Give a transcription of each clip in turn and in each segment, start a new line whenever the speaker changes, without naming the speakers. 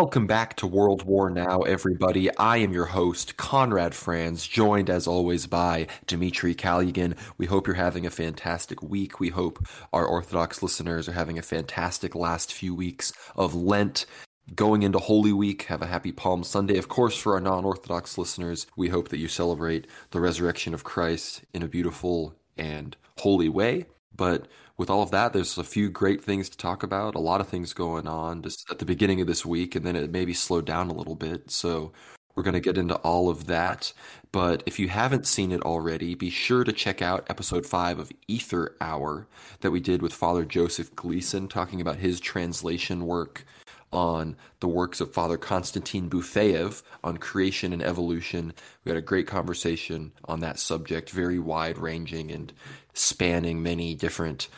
Welcome back to World War Now, everybody. I am your host, Conrad Franz, joined as always by Dimitri Kalugin. We hope you're having a fantastic week. We hope our Orthodox listeners are having a fantastic last few weeks of Lent. Going into Holy Week, have a happy Palm Sunday. Of course, for our non Orthodox listeners, we hope that you celebrate the resurrection of Christ in a beautiful and holy way. But with all of that, there's a few great things to talk about, a lot of things going on just at the beginning of this week, and then it maybe slowed down a little bit. So we're going to get into all of that. But if you haven't seen it already, be sure to check out episode five of Aether Hour that we did with Father Joseph Gleason, talking about his translation work on the works of Father Konstantin Bufeyev on creation and evolution. We had a great conversation on that subject, very wide ranging and spanning many different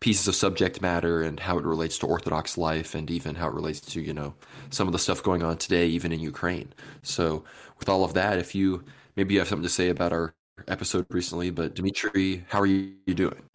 pieces of subject matter and how it relates to Orthodox life and even how it relates to, you know, some of the stuff going on today, even in Ukraine. So, with all of that, if you maybe you have something to say about our episode recently, but Dimitri, how are you doing?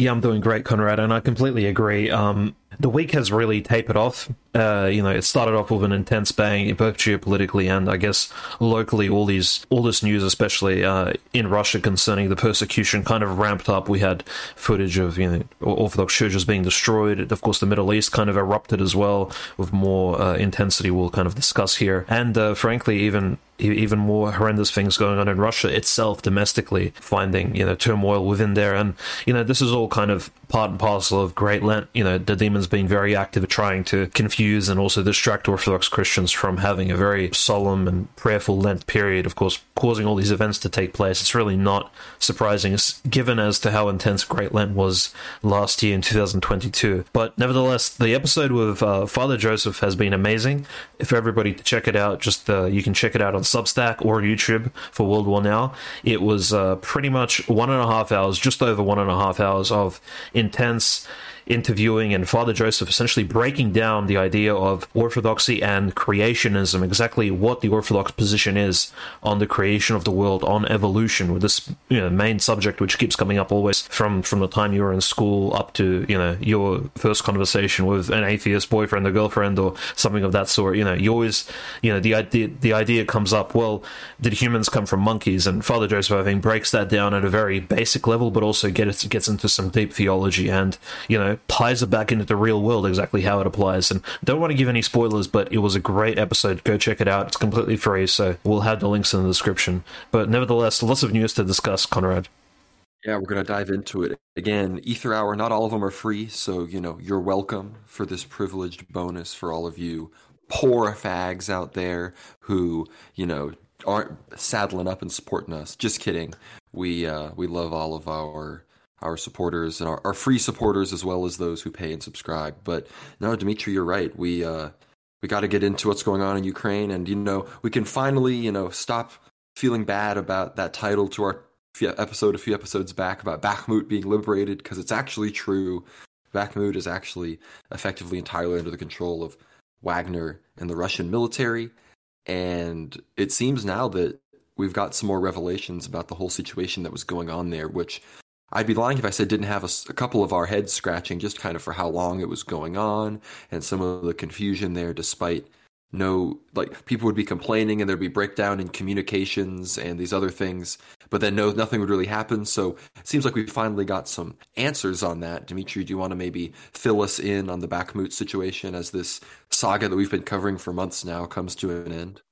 Yeah, I'm doing great, Conrad, and I completely agree. Um, the week has really tapered off. Uh, you know, it started off with an intense bang, both geopolitically and I guess locally. All these, all this news, especially uh, in Russia concerning the persecution, kind of ramped up. We had footage of you know Orthodox churches being destroyed. Of course, the Middle East kind of erupted as well with more uh, intensity. We'll kind of discuss here, and uh, frankly, even even more horrendous things going on in Russia itself domestically, finding you know turmoil within there, and you know this is all kind of part and parcel of Great Lent. You know, the demons being very active at trying to confuse and also distract Orthodox Christians from having a very solemn and prayerful Lent period. Of course, causing all these events to take place. It's really not surprising, given as to how intense Great Lent was last year in 2022. But nevertheless, the episode with uh, Father Joseph has been amazing. For everybody to check it out, just uh, you can check it out on Substack or YouTube for World War Now. It was uh, pretty much one and a half hours, just over one and a half hours of intense interviewing and Father Joseph essentially breaking down the idea of orthodoxy and creationism, exactly what the orthodox position is on the creation of the world, on evolution, with this you know, main subject which keeps coming up always from from the time you were in school up to you know your first conversation with an atheist boyfriend or girlfriend or something of that sort. You know, you always you know the idea the idea comes up. Well, did humans come from monkeys? And Father Joseph I think breaks that down at a very basic level, but also gets gets into some deep theology and you know ties it back into the real world exactly how it applies. And don't want to give any spoilers, but it was a great episode. Go check it out. It's completely free, so we'll have the links in the description. But nevertheless, lots of news to discuss, Conrad.
Yeah, we're going to dive into it. Again, Aether Hour, not all of them are free, so, you know, you're welcome for this privileged bonus for all of you poor fags out there who, you know, aren't saddling up and supporting us. Just kidding. We uh, we love all of our our supporters and our, our free supporters as well as those who pay and subscribe. But no, Dimitri, you're right. We uh, we got to get into what's going on in Ukraine, and you know we can finally you know stop feeling bad about that title to our episode a few episodes back about Bakhmut being liberated because it's actually true. Bakhmut is actually effectively entirely under the control of Wagner and the Russian military, and it seems now that we've got some more revelations about the whole situation that was going on there, which I'd be lying if I said didn't have a, a, couple of our heads scratching just kind of for how long it was going on and some of the confusion there, despite no, like people would be complaining and there'd be breakdown in communications and these other things, but then no, nothing would really happen. So it seems like we finally got some answers on that. Dimitri, do you want to maybe fill us in on the Bakhmut situation as this saga that we've been covering for months now comes to an end?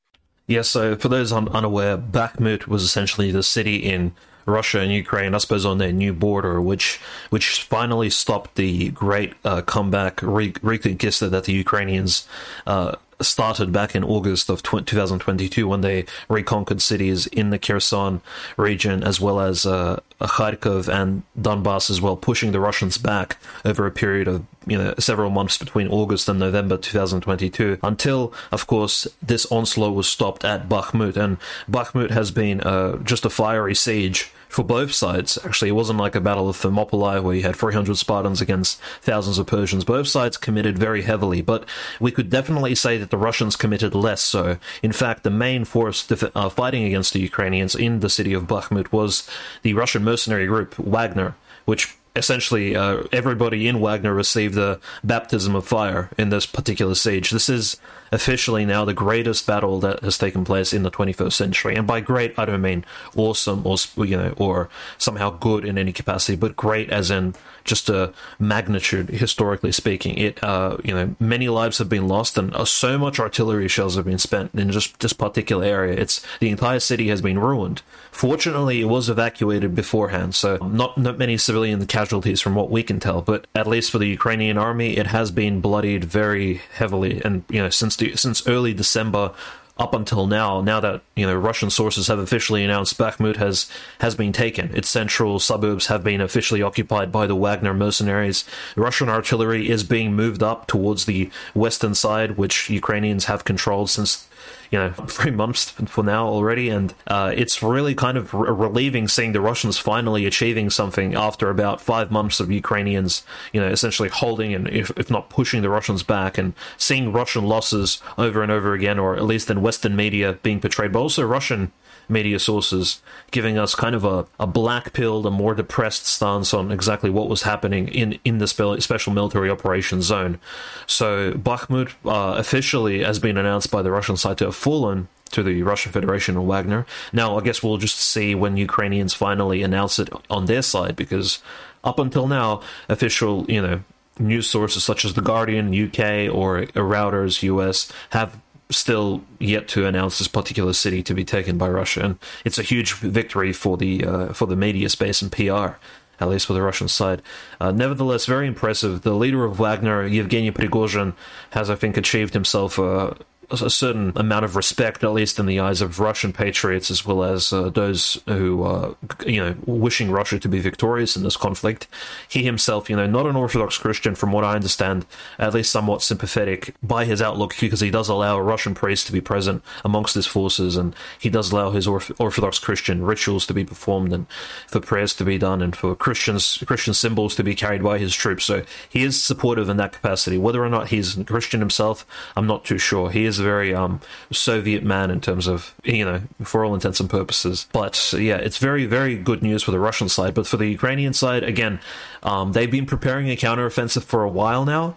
Yes, yeah, so for those un- unaware, Bakhmut was essentially the city in Russia and Ukraine, I suppose, on their new border, which which finally stopped the great uh, comeback re- reconquista that the Ukrainians uh, started back in August of 2022 when they reconquered cities in the Kherson region as well as uh, Kharkov and Donbass as well, pushing the Russians back over a period of you know several months between August and November 2022 until, of course, this onslaught was stopped at Bakhmut, and Bakhmut has been uh, just a fiery siege for both sides. Actually, it wasn't like a battle of Thermopylae where you had 300 Spartans against thousands of Persians. Both sides committed very heavily, but we could definitely say that the Russians committed less so. In fact, the main force def- uh, fighting against the Ukrainians in the city of Bakhmut was the Russian mercenary group Wagner, which essentially uh, everybody in Wagner received the baptism of fire in this particular siege. This is officially now the greatest battle that has taken place in the 21st century. And by great, I don't mean awesome or you know or somehow good in any capacity, but great as in just a magnitude historically speaking. It uh, you know many lives have been lost and uh, so much artillery shells have been spent in just this particular area. It's the entire city has been ruined. Fortunately, it was evacuated beforehand, so not not many civilian casualties from what we can tell. But at least for the Ukrainian army, it has been bloodied very heavily, and you know since the, since early December up until now, now that you know Russian sources have officially announced Bakhmut has has been taken, its central suburbs have been officially occupied by the Wagner mercenaries. Russian artillery is being moved up towards the western side, which Ukrainians have controlled since you know three months for now already, and uh, it's really kind of re- relieving seeing the Russians finally achieving something after about five months of Ukrainians, you know, essentially holding and if, if not pushing the Russians back, and seeing Russian losses over and over again, or at least in Western media being portrayed, but also Russian media sources giving us kind of a, a black pilled, a more depressed stance on exactly what was happening in, in the special military operations zone. So Bakhmut uh, officially has been announced by the Russian side to have fallen to the Russian Federation and Wagner. Now, I guess we'll just see when Ukrainians finally announce it on their side, because up until now, official, you know, news sources such as The Guardian, UK, or Reuters, US, have still yet to announce this particular city to be taken by Russia, and it's a huge victory for the uh, for the media space and PR. At least for the Russian side. Uh, nevertheless, very impressive. The leader of Wagner, Yevgeny Prigozhin, has, I think, achieved himself a, a certain amount of respect, at least in the eyes of Russian patriots, as well as uh, those who are, you know, wishing Russia to be victorious in this conflict. He himself, you know, not an Orthodox Christian, from what I understand, at least somewhat sympathetic by his outlook, because he does allow a Russian priest to be present amongst his forces, and he does allow his Orthodox Christian rituals to be performed, and for prayers to be done, and for Christians Christian symbols to be carried by his troops. So he is supportive in that capacity. Whether or not he's a Christian himself, I'm not too sure. He is a very um, Soviet man in terms of you know for all intents and purposes. But yeah, it's very very good news for the Russian side. But for the Ukrainian side, again, um, they've been preparing a counteroffensive for a while now,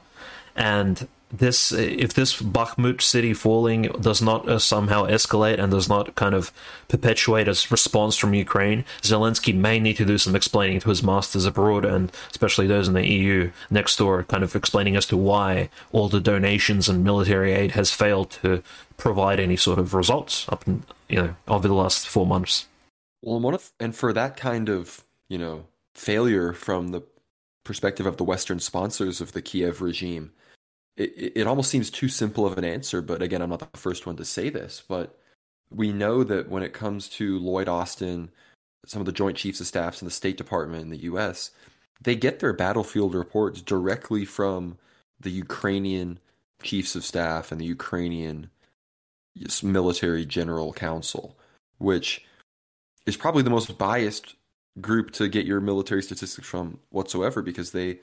and this if this Bakhmut city falling does not uh, somehow escalate and does not kind of perpetuate a response from Ukraine, Zelensky may need to do some explaining to his masters abroad and especially those in the EU next door, kind of explaining as to why all the donations and military aid has failed to provide any sort of results up in, you know over the last four months.
Well, and for that kind of you know failure from the perspective of the Western sponsors of the Kiev regime it, it almost seems too simple of an answer, but again, I'm not the first one to say this, but we know that when it comes to Lloyd Austin, some of the Joint Chiefs of Staffs in the State Department in the US, they get their battlefield reports directly from the Ukrainian Chiefs of Staff and the Ukrainian Military General Council, which is probably the most biased group to get your military statistics from whatsoever because they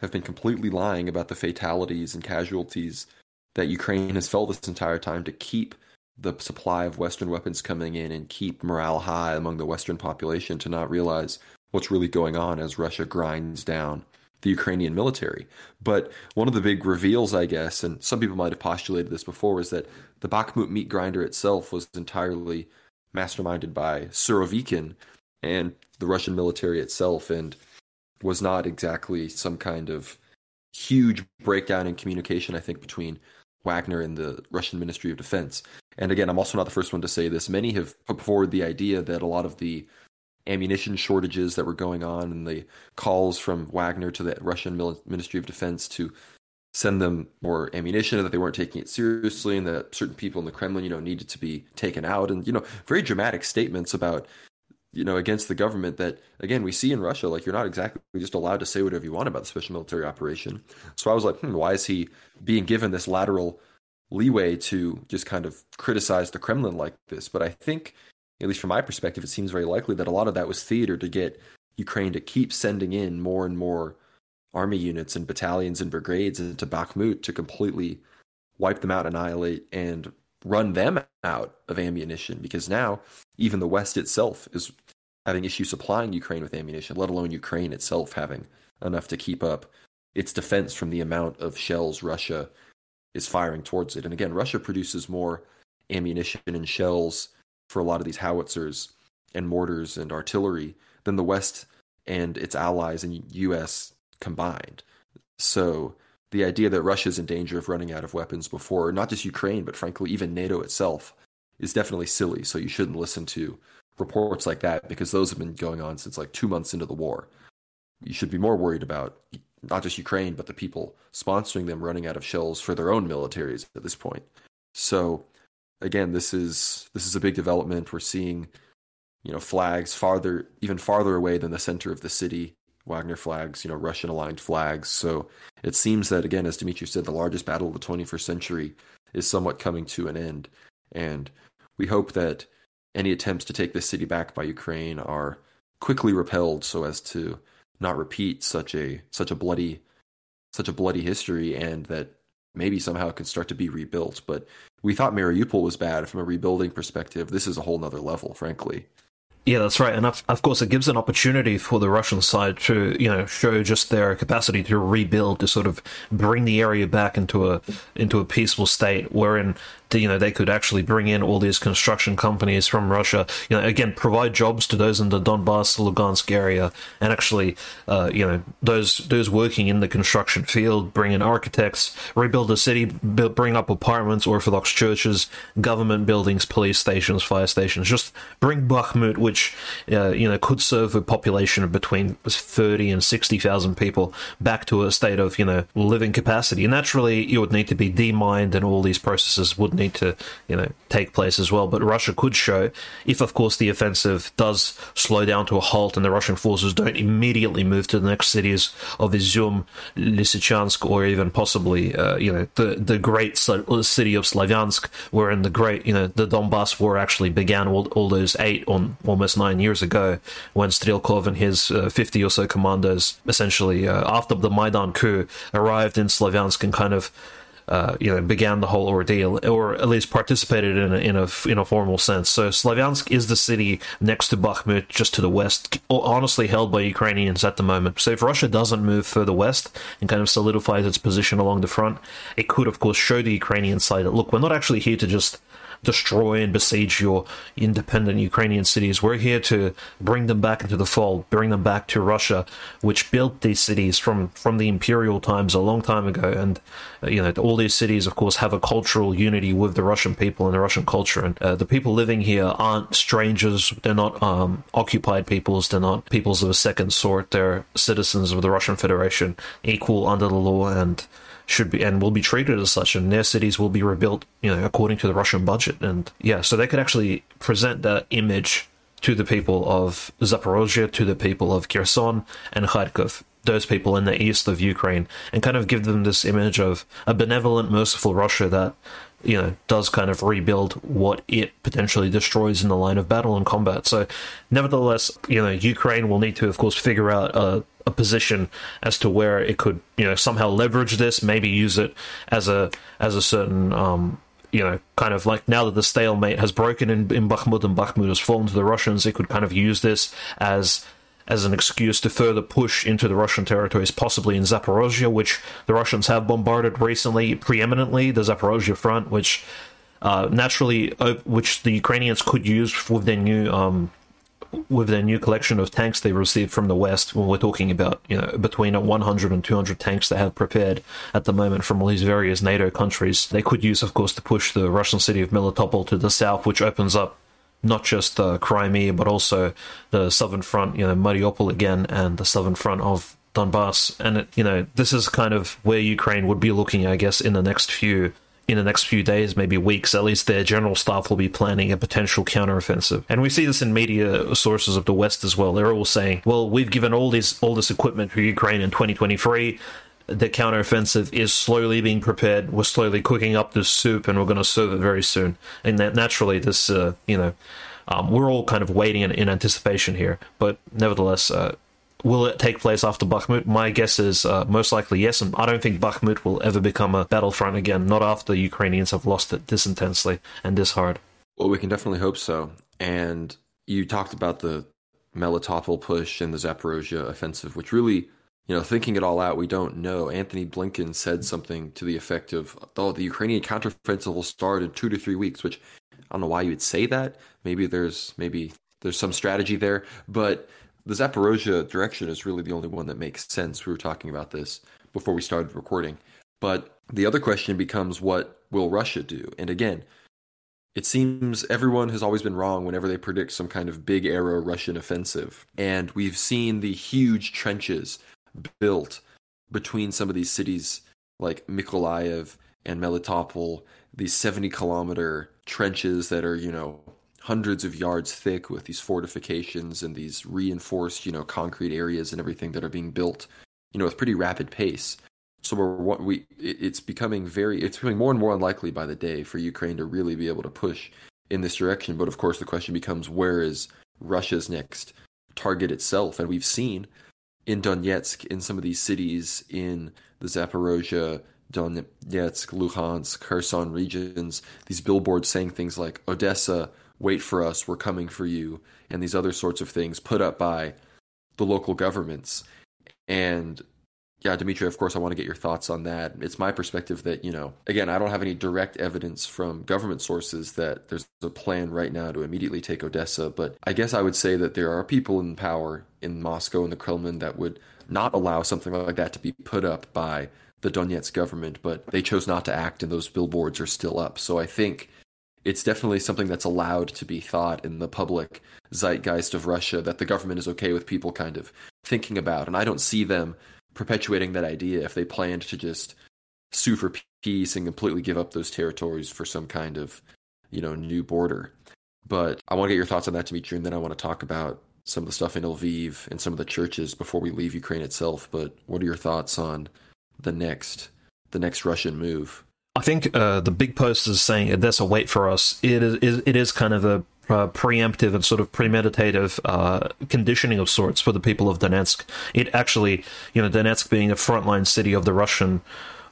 have been completely lying about the fatalities and casualties that Ukraine has felt this entire time to keep the supply of Western weapons coming in and keep morale high among the Western population to not realize what's really going on as Russia grinds down the Ukrainian military. But one of the big reveals, I guess, and some people might have postulated this before, is that the Bakhmut meat grinder itself was entirely masterminded by Surovikin and the Russian military itself. And was not exactly some kind of huge breakdown in communication, I think, between Wagner and the Russian Ministry of Defense. And again, I'm also not the first one to say this. Many have put forward the idea that a lot of the ammunition shortages that were going on and the calls from Wagner to the Russian Ministry of Defense to send them more ammunition and that they weren't taking it seriously and that certain people in the Kremlin, you know, needed to be taken out and, you know, very dramatic statements about you know, against the government that, again, we see in Russia, like you're not exactly just allowed to say whatever you want about the special military operation. So I was like, hmm, why is he being given this lateral leeway to just kind of criticize the Kremlin like this? But I think, at least from my perspective, it seems very likely that a lot of that was theater to get Ukraine to keep sending in more and more army units and battalions and brigades into Bakhmut to completely wipe them out, annihilate, and run them out of ammunition because now even the West itself is having issues supplying Ukraine with ammunition, let alone Ukraine itself having enough to keep up its defense from the amount of shells Russia is firing towards it. And again, Russia produces more ammunition and shells for a lot of these howitzers and mortars and artillery than the West and its allies and US combined. So the idea that Russia is in danger of running out of weapons before not just Ukraine, but frankly even NATO itself is definitely silly. So you shouldn't listen to reports like that because those have been going on since like two months into the war. You should be more worried about not just Ukraine, but the people sponsoring them running out of shells for their own militaries at this point. So again, this is this is a big development. We're seeing, you know, flags farther even farther away than the center of the city, Wagner flags, you know, Russian aligned flags. So it seems that again, as Dimitri said, the largest battle of the 21st century is somewhat coming to an end. And we hope that any attempts to take this city back by Ukraine are quickly repelled so as to not repeat such a such a bloody such a bloody history and that maybe somehow it can start to be rebuilt. But we thought Mariupol was bad from a rebuilding perspective. This is a whole nother level, frankly.
Yeah, that's right, and of, of, course, it gives an opportunity for the Russian side to, you know, show just their capacity to rebuild, to sort of bring the area back into a into a peaceful state, wherein you know they could actually bring in all these construction companies from Russia. You know, again, provide jobs to those in the Donbass, Lugansk area, and actually, uh, you know, those those working in the construction field, bring in architects, rebuild the city, build, bring up apartments, Orthodox churches, government buildings, police stations, fire stations. Just bring Bakhmut, which uh, you know could serve a population of between thirty and sixty thousand people, back to a state of you know living capacity. And naturally, you would need to be demined, and all these processes would need to, you know, take place as well. But Russia could show, if of course the offensive does slow down to a halt and the Russian forces don't immediately move to the next cities of Izum, Lysychansk, or even possibly, uh, you know, the the great city of Slavyansk, wherein the great, you know, the Donbass war actually began all, all those eight on almost nine years ago when Strelkov and his uh, 50 or so commandos essentially, uh, after the Maidan coup, arrived in Slavyansk and kind of uh, you know, began the whole ordeal, or at least participated in a, in a in a formal sense. So Slavyansk is the city next to Bakhmut, just to the west, honestly held by Ukrainians at the moment. So if Russia doesn't move further west and kind of solidifies its position along the front, it could, of course, show the Ukrainian side that look, we're not actually here to just destroy and besiege your independent Ukrainian cities. We're here to bring them back into the fold, bring them back to Russia, which built these cities from from the imperial times a long time ago. And uh, you know, all these cities, of course, have a cultural unity with the Russian people and the Russian culture. And uh, the people living here aren't strangers. They're not um, occupied peoples. They're not peoples of a second sort. They're citizens of the Russian Federation, equal under the law and should be and will be treated as such, and their cities will be rebuilt, you know, according to the Russian budget. And yeah, so they could actually present that image to the people of Zaporozhye, to the people of Kherson and Kharkov, those people in the east of Ukraine, and kind of give them this image of a benevolent, merciful Russia that you know does kind of rebuild what it potentially destroys in the line of battle and combat. So, nevertheless, you know, Ukraine will need to, of course, figure out a a position as to where it could, you know, somehow leverage this, maybe use it as a as a certain um, you know, kind of like now that the stalemate has broken in, in Bakhmut and Bakhmut has fallen to the Russians, it could kind of use this as as an excuse to further push into the Russian territories, possibly in Zaporozhye, which the Russians have bombarded recently, preeminently the Zaporozhye front, which uh, naturally, uh, which the Ukrainians could use with their new um, with their new collection of tanks they received from the West, when we're talking about you know between 100 and 200 tanks they have prepared at the moment from all these various NATO countries, they could use, of course, to push the Russian city of Melitopol to the south, which opens up not just the Crimea but also the southern front, you know, Mariupol again, and the southern front of Donbass. And it, you know, this is kind of where Ukraine would be looking, I guess, in the next few in the next few days, maybe weeks, at least their general staff will be planning a potential counteroffensive. And we see this in media sources of the West as well. They're all saying, well, we've given all this all this equipment to Ukraine in 2023 the counteroffensive is slowly being prepared. We're slowly cooking up this soup, and we're going to serve it very soon. And that naturally, this uh, you know, um, we're all kind of waiting in, in anticipation here. But nevertheless, uh, Will it take place after Bakhmut? My guess is uh, most likely yes, and I don't think Bakhmut will ever become a battlefront again, not after the Ukrainians have lost it this intensely and this hard.
Well, we can definitely hope so. And you talked about the Melitopol push and the Zaporozhye offensive, which really, you know, thinking it all out, we don't know. Antony Blinken said something to the effect of, "Oh, the Ukrainian counteroffensive will start in two to three weeks." Which I don't know why you would say that. Maybe there's maybe there's some strategy there, but the Zaporozhye direction is really the only one that makes sense. We were talking about this before we started recording, but the other question becomes, what will Russia do? And again, it seems everyone has always been wrong whenever they predict some kind of big arrow Russian offensive. And we've seen the huge trenches built between some of these cities like Mykolaiv and Melitopol, these 70 kilometer trenches that are, you know, hundreds of yards thick with these fortifications and these reinforced, you know, concrete areas and everything that are being built, you know, with pretty rapid pace. So we're we it's becoming very it's becoming more and more unlikely by the day for Ukraine to really be able to push in this direction. But of course, the question becomes where is Russia's next target itself? And we've seen in Donetsk, in some of these cities in the Zaporozhye, Donetsk, Luhansk, Kherson regions, these billboards saying things like Odessa, wait for us, we're coming for you, and these other sorts of things put up by the local governments. And yeah, Dimitri, of course, I want to get your thoughts on that. It's my perspective that, you know, again, I don't have any direct evidence from government sources that there's a plan right now to immediately take Odessa, but I guess I would say that there are people in power in Moscow and the Kremlin that would not allow something like that to be put up by the Donetsk government, but they chose not to act and those billboards are still up. So I think it's definitely something that's allowed to be thought in the public zeitgeist of Russia that the government is okay with people kind of thinking about. And I don't see them perpetuating that idea if they planned to just sue for peace and completely give up those territories for some kind of, you know, new border. But I want to get your thoughts on that, Dimitri, and then I want to talk about some of the stuff in Lviv and some of the churches before we leave Ukraine itself. But what are your thoughts on the next the next Russian move?
I think uh, the big post is saying that's a wait for us. It is it is kind of a uh, preemptive and sort of premeditative uh, conditioning of sorts for the people of Donetsk. It actually, you know, Donetsk being a frontline city of the Russian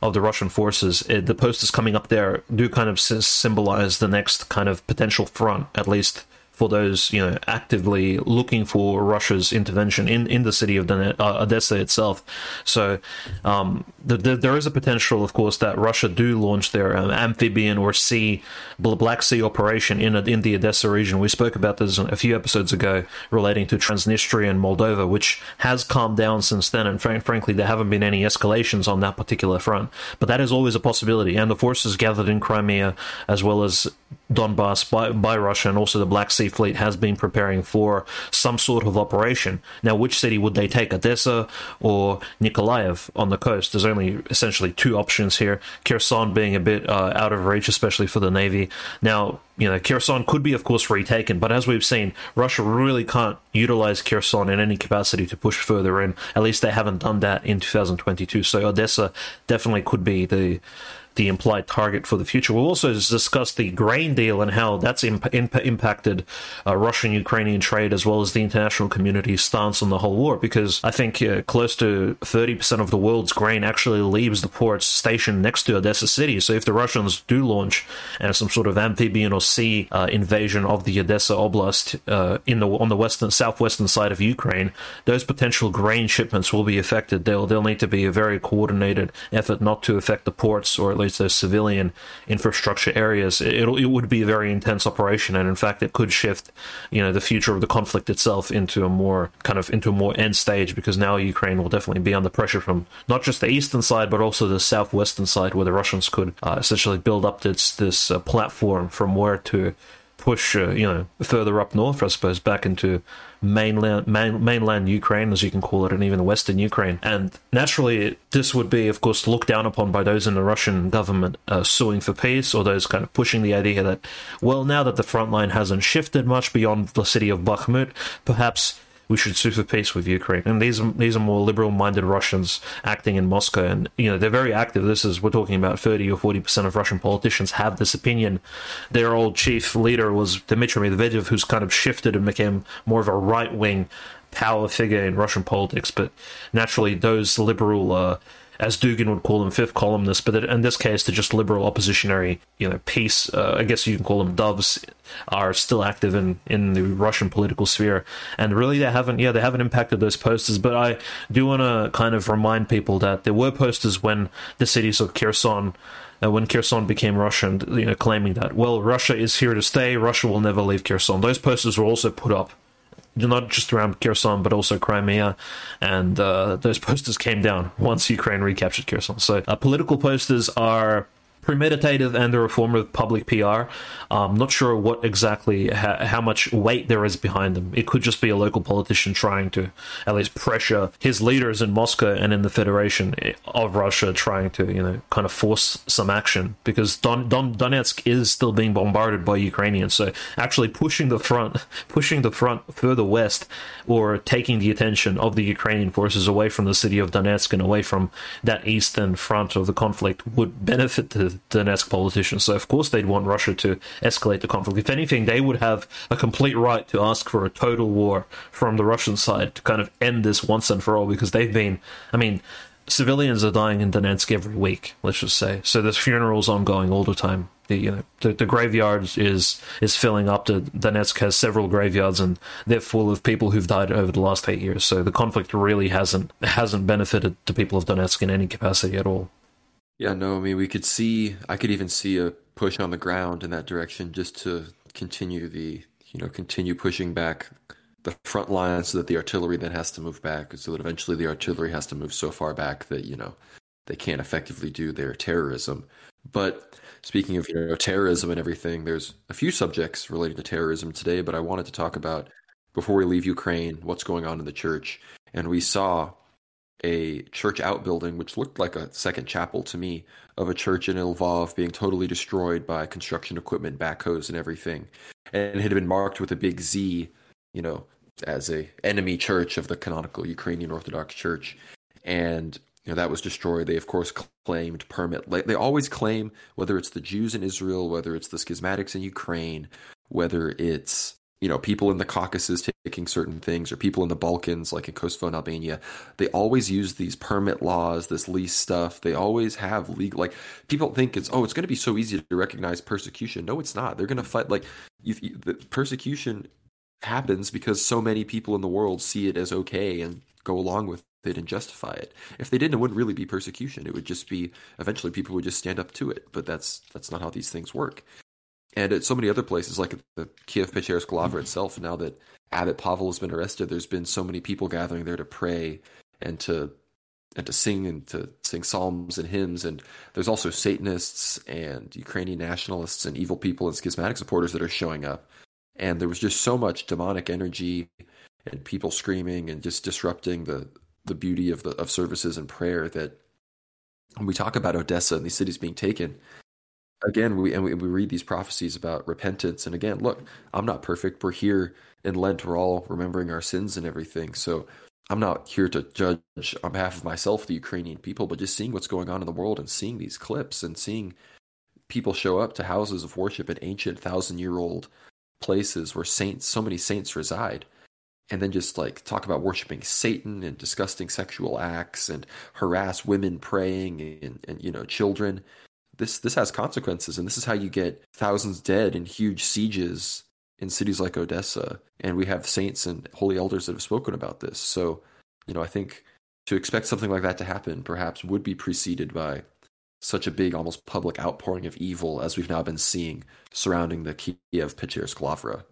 of the Russian forces, it, the posters coming up there do kind of symbolize the next kind of potential front, at least for those you know actively looking for Russia's intervention in, in the city of uh, Odessa itself. So um, the, the, there is a potential, of course, that Russia do launch their um, amphibian or sea Black Sea operation in in the Odessa region. We spoke about this a few episodes ago relating to Transnistria and Moldova, which has calmed down since then. And frank, frankly, there haven't been any escalations on that particular front. But that is always a possibility. And the forces gathered in Crimea, as well as Donbass by, by Russia and also the Black Sea Fleet has been preparing for some sort of operation. Now, which city would they take, Odessa or Nikolaev on the coast? There's only essentially two options here. Kherson being a bit uh, out of reach, especially for the Navy. Now, you know, Kherson could be, of course, retaken, but as we've seen, Russia really can't utilize Kherson in any capacity to push further in. At least they haven't done that in 2022. So Odessa definitely could be the the implied target for the future. We'll also discuss the grain deal and how that's imp- imp- impacted uh, Russian Ukrainian trade as well as the international community's stance on the whole war, because I think uh, close to 30% of the world's grain actually leaves the ports stationed next to Odessa city. So if the Russians do launch uh, some sort of amphibian or sea uh, invasion of the Odessa Oblast uh, in the on the western southwestern side of Ukraine, those potential grain shipments will be affected. They'll, they'll need to be a very coordinated effort not to affect the ports or at least those civilian infrastructure areas, it, it would be a very intense operation, and in fact, it could shift, you know, the future of the conflict itself into a more kind of into a more end stage because now Ukraine will definitely be under pressure from not just the eastern side but also the southwestern side, where the Russians could uh, essentially build up this this uh, platform from where to push, uh, you know, further up north, I suppose, back into mainland main, mainland Ukraine, as you can call it, and even Western Ukraine. And naturally, this would be, of course, looked down upon by those in the Russian government uh, suing for peace, or those kind of pushing the idea that, well, now that the front line hasn't shifted much beyond the city of Bakhmut, perhaps we should sue for peace with Ukraine. And these are these are more liberal-minded Russians acting in Moscow, and you know they're very active. This is we're talking about thirty or forty percent of Russian politicians have this opinion. Their old chief leader was Dmitry Medvedev, who's kind of shifted and became more of a right-wing power figure in Russian politics. But naturally, those liberal uh, as Dugin would call them, fifth columnists, but in this case, they're just liberal oppositionary, you know, peace. Uh, I guess you can call them doves, are still active in, in the Russian political sphere, and really they haven't, yeah, they haven't impacted those posters. But I do want to kind of remind people that there were posters when the cities of Kherson. Uh, when Kherson became Russian, you know, claiming that, well, Russia is here to stay, Russia will never leave Kherson. Those posters were also put up not just around Kherson, but also Crimea. And uh, those posters came down once Ukraine recaptured Kherson. So uh, political posters are premeditated and a form of public PR. I'm um, not sure what exactly ha- how much weight there is behind them. It could just be a local politician trying to at least pressure his leaders in Moscow and in the Federation of Russia, trying to you know kind of force some action because Don- Don- Donetsk is still being bombarded by Ukrainians. So actually pushing the front, pushing the front further west, or taking the attention of the Ukrainian forces away from the city of Donetsk and away from that eastern front of the conflict would benefit the Donetsk politicians. So, of course, they'd want Russia to escalate the conflict. If anything, they would have a complete right to ask for a total war from the Russian side to kind of end this once and for all because they've been, I mean, civilians are dying in Donetsk every week, let's just say. So there's funerals ongoing all the time. The, you know, the, the graveyard is is filling up. The Donetsk has several graveyards, and they're full of people who've died over the last eight years. So the conflict really hasn't hasn't benefited the people of Donetsk in any capacity at all.
Yeah, no, I mean, we could see, I could even see a push on the ground in that direction just to continue the, you know, continue pushing back the front line so that the artillery then has to move back, so that eventually the artillery has to move so far back that, you know, they can't effectively do their terrorism. But speaking of, you know, terrorism and everything, there's a few subjects related to terrorism today, but I wanted to talk about, before we leave Ukraine, what's going on in the church. And we saw a church outbuilding, which looked like a second chapel to me, of a church in Lvov being totally destroyed by construction equipment, backhoes, and everything, and it had been marked with a big Z, you know, as a enemy church of the canonical Ukrainian Orthodox Church, and you know that was destroyed. They of course claimed permit. They always claim whether it's the Jews in Israel, whether it's the schismatics in Ukraine, whether it's you know, people in the Caucasus taking certain things, or people in the Balkans, like in Kosovo and Albania, they always use these permit laws, this lease stuff. They always have legal, like people think it's oh, it's going to be so easy to recognize persecution. No, it's not. They're going to fight like you, you, the persecution happens because so many people in the world see it as okay and go along with it and justify it. If they didn't, it wouldn't really be persecution. It would just be eventually people would just stand up to it. But that's that's not how these things work. And at so many other places, like the Kiev Pechersk Lavra itself, now that Abbot Pavel has been arrested, there's been so many people gathering there to pray and to and to sing and to sing psalms and hymns. And there's also Satanists and Ukrainian nationalists and evil people and schismatic supporters that are showing up. And there was just so much demonic energy and people screaming and just disrupting the the beauty of the of services and prayer that when we talk about Odessa and these cities being taken, again we and we, we read these prophecies about repentance. And again look i'm not perfect. We're here in lent. We're all remembering our sins and everything. So i'm not here to judge on behalf of myself the ukrainian people but just seeing what's going on in the world and seeing these clips and seeing people show up to houses of worship in ancient thousand year old places where saints so many saints reside. And then just like talk about worshiping satan and disgusting sexual acts and harass women praying and, and you know children this this has consequences, and this is how you get thousands dead in huge sieges in cities like Odessa. And we have saints and holy elders that have spoken about this. So, you know, I think to expect something like that to happen perhaps would be preceded by such a big, almost public outpouring of evil as we've now been seeing surrounding the Kiev Pechersk Lavra.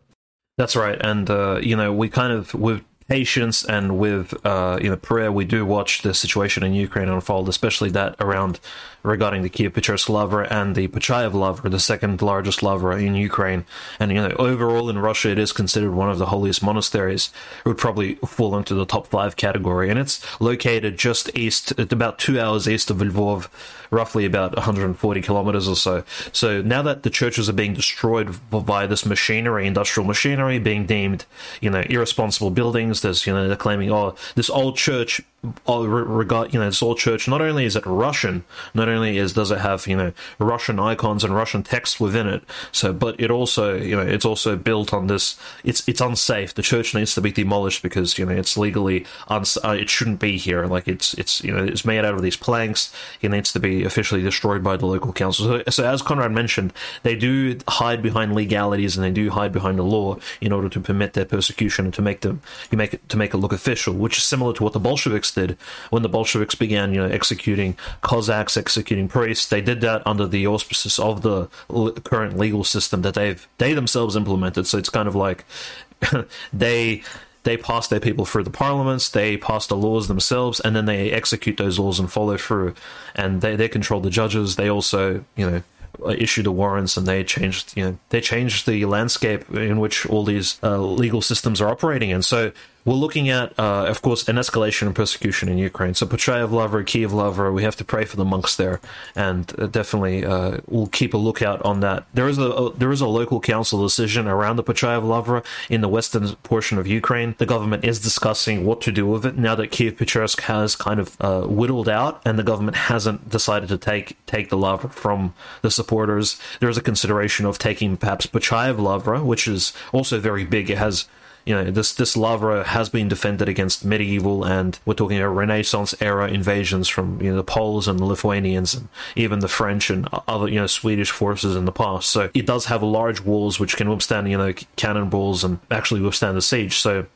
That's right, and uh, you know we kind of we've patience and with uh, you know prayer, we do watch the situation in Ukraine unfold, especially that around regarding the Kiev Pechersk Lavra and the Počayev Lavra, the second largest Lavra in Ukraine. And you know, overall in Russia, it is considered one of the holiest monasteries. It would probably fall into the top five category, and it's located just east, about two hours east of Lvov, roughly about 140 kilometers or so. So now that the churches are being destroyed by this machinery, industrial machinery, being deemed, you know, irresponsible buildings, there's, you know, they're claiming, oh, this old church regard you know old church not only is it russian not only is does it have you know russian icons and russian text within it so but it also you know it's also built on this it's it's unsafe. The church needs to be demolished because you know it's legally uns- uh, it shouldn't be here. Like it's it's you know it's made out of these planks. It needs to be officially destroyed by the local council. So, so as conrad mentioned they do hide behind legalities and they do hide behind the law in order to permit their persecution and to make them you make it to make it look official which is similar to what the bolsheviks when the Bolsheviks began, you know, executing Cossacks, executing priests. They did that under the auspices of the current legal system that they've they themselves implemented. So it's kind of like they they pass their people through the parliaments, they pass the laws themselves, and then they execute those laws and follow through. And they, they control the judges. They also, you know, issue the warrants and they changed you know they changed the landscape in which all these uh, legal systems are operating in so we're looking at, uh, of course, an escalation and persecution in Ukraine. So Počayev Lavra, Kiev Lavra, we have to pray for the monks there, and uh, definitely uh, we'll keep a lookout on that. There is a, a, there is a local council decision around the Počayev Lavra in the western portion of Ukraine. The government is discussing what to do with it now that Kiev Pechersk has kind of uh, whittled out, and the government hasn't decided to take take the Lavra from the supporters. There is a consideration of taking perhaps Počayev Lavra, which is also very big. It has you know this this Lavra has been defended against medieval and we're talking about Renaissance era invasions from you know the Poles and the Lithuanians and even the French and other you know Swedish forces in the past. So it does have large walls which can withstand you know cannonballs and actually withstand the siege. So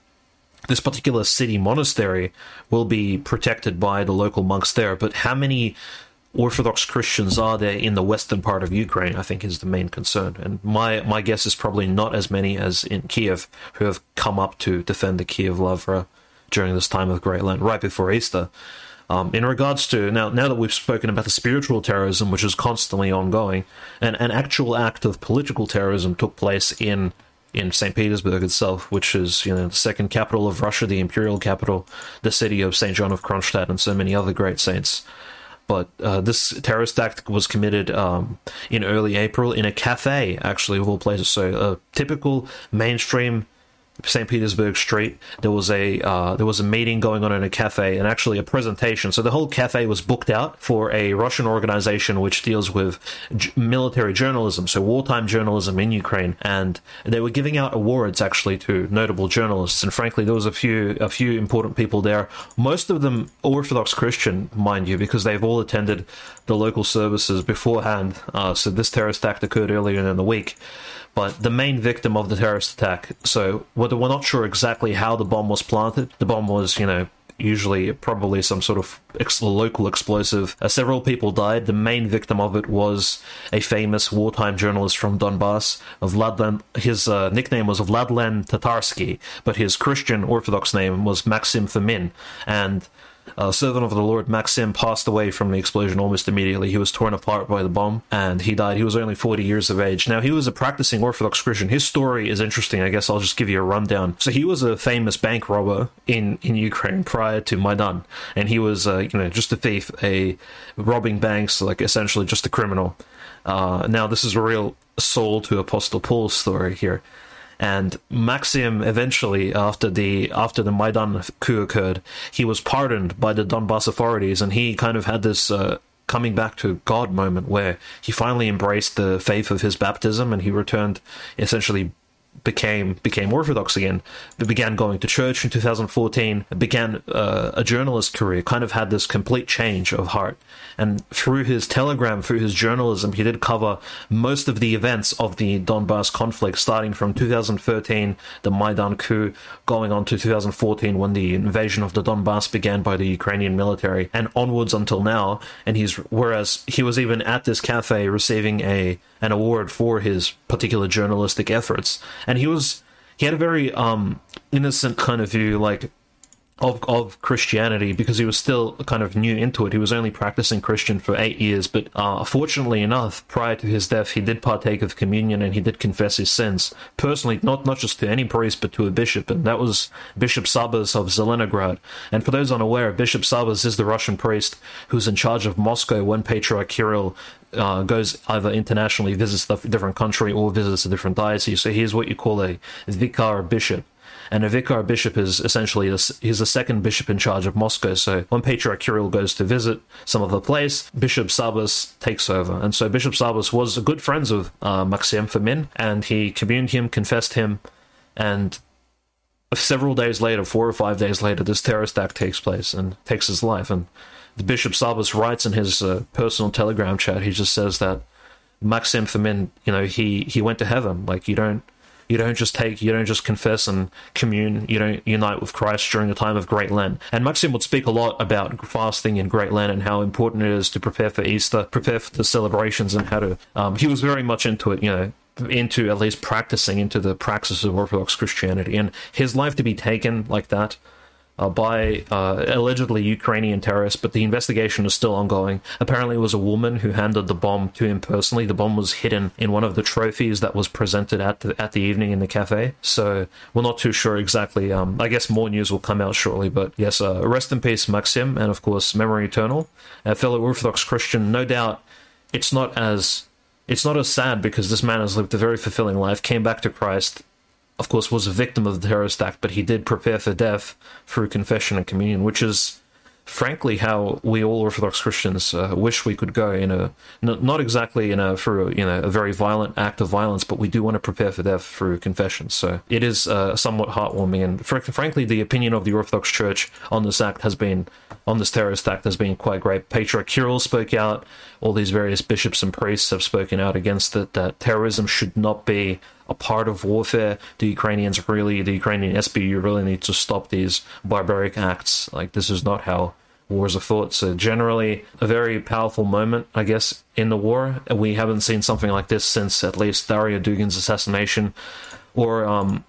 this particular city monastery will be protected by the local monks there. But how many Orthodox Christians are there in the western part of Ukraine, I think is the main concern. And my, my guess is probably not as many as in Kiev who have come up to defend the Kiev Lavra during this time of Great Lent, right before Easter. Um, in regards to now, now that we've spoken about the spiritual terrorism, which is constantly ongoing, and an actual act of political terrorism took place in in St. Petersburg itself, which is you know the second capital of Russia, the imperial capital, the city of Saint John of Kronstadt, and so many other great saints but uh, this terrorist act was committed um, in early April in a cafe, actually, of all places. So, a typical mainstream St. Petersburg Street. There was a uh, there was a meeting going on in a cafe and actually a presentation. So the whole cafe was booked out for a Russian organization which deals with j- military journalism, so wartime journalism in Ukraine, and they were giving out awards actually to notable journalists. And frankly, there was a few a few important people there. Most of them Orthodox Christian, mind you, because they've all attended the local services beforehand. Uh, so this terrorist act occurred earlier in the week but the main victim of the terrorist attack. So whether we're not sure exactly how the bomb was planted, the bomb was, you know, usually probably some sort of ex- local explosive. Uh, several people died. The main victim of it was a famous wartime journalist from Donbass. Vladlen, his uh, nickname was Vladlen Tatarsky, but his Christian Orthodox name was Maxim Fomin. And uh, servant of the Lord Maxim passed away from the explosion almost immediately. He was torn apart by the bomb and he died. He was only 40 years of age. Now, he was a practicing Orthodox Christian. His story is interesting. I guess I'll just give you a rundown. So, he was a famous bank robber in, in Ukraine prior to Maidan. And he was, uh, you know, just a thief, a robbing banks, like essentially just a criminal. Uh, now, this is a real soul to Apostle Paul's story here. And Maxim eventually, after the after the Maidan coup occurred, he was pardoned by the Donbass authorities, and he kind of had this. Uh, coming back to God moment where he finally embraced the faith of his baptism and he returned essentially became became Orthodox again, began going to church in 2014, began uh, a journalist career, kind of had this complete change of heart. And through his telegram, through his journalism, he did cover most of the events of the Donbass conflict, starting from 2013, the Maidan coup, going on to 2014 when the invasion of the Donbass began by the Ukrainian military, and onwards until now. And he's whereas he was even at this cafe receiving a an award for his particular journalistic efforts, and he was he had a very um, innocent kind of view, like of of Christianity because he was still kind of new into it. He was only practicing Christian for eight years, but uh, fortunately enough, prior to his death, he did partake of communion and he did confess his sins personally, not not just to any priest, but to a bishop, and that was Bishop Sabas of Zelenograd. And for those unaware, Bishop Sabas is the Russian priest who's in charge of Moscow when Patriarch Kirill uh, goes either internationally, visits a different country, or visits a different diocese. So he's what you call a vicar bishop and a vicar bishop is essentially the, he's the second bishop in charge of Moscow. So when Patriarch Kirill goes to visit some of the place, Bishop Sabas takes over, and so Bishop Sabas was good friends with uh, Maxim Fomin, and he communed him, confessed him, and several days later, four or five days later, this terrorist act takes place and takes his life. And the Bishop Sabas writes in his uh, personal Telegram chat, he just says that Maxim Fomin, you know, he he went to heaven. Like you don't you don't just take you don't just confess and commune. You don't unite with Christ during the time of Great Lent. And Maxim would speak a lot about fasting in Great Lent and how important it is to prepare for Easter, prepare for the celebrations, and how to. Um, he was very much into it. You know, into at least practicing into the praxis of Orthodox Christianity, and his life to be taken like that uh, by uh, allegedly Ukrainian terrorists, but the investigation is still ongoing. Apparently, it was a woman who handed the bomb to him personally. The bomb was hidden in one of the trophies that was presented at the at the evening in the cafe. So we're not too sure exactly. Um, I guess more news will come out shortly. But yes, uh, rest in peace, Maxim, and of course, memory eternal. A fellow Orthodox Christian, no doubt. It's not as it's not as sad because this man has lived a very fulfilling life, came back to Christ, of course, was a victim of the terrorist act, but he did prepare for death through confession and communion, which is frankly how we all Orthodox Christians uh, wish we could go in a not exactly in a through you know a very violent act of violence, but we do want to prepare for death through confession. So it is uh, somewhat heartwarming, and fr- frankly, the opinion of the Orthodox Church on this act has been on this terrorist act has been quite great. Patriarch Kirill spoke out. All these various bishops and priests have spoken out against it. That terrorism should not be a part of warfare. The Ukrainians really, the Ukrainian SBU really need to stop these barbaric acts. Like this is not how wars are fought. So generally, a very powerful moment, I guess, in the war. We haven't seen something like this since at least Daria Dugin's assassination, or um,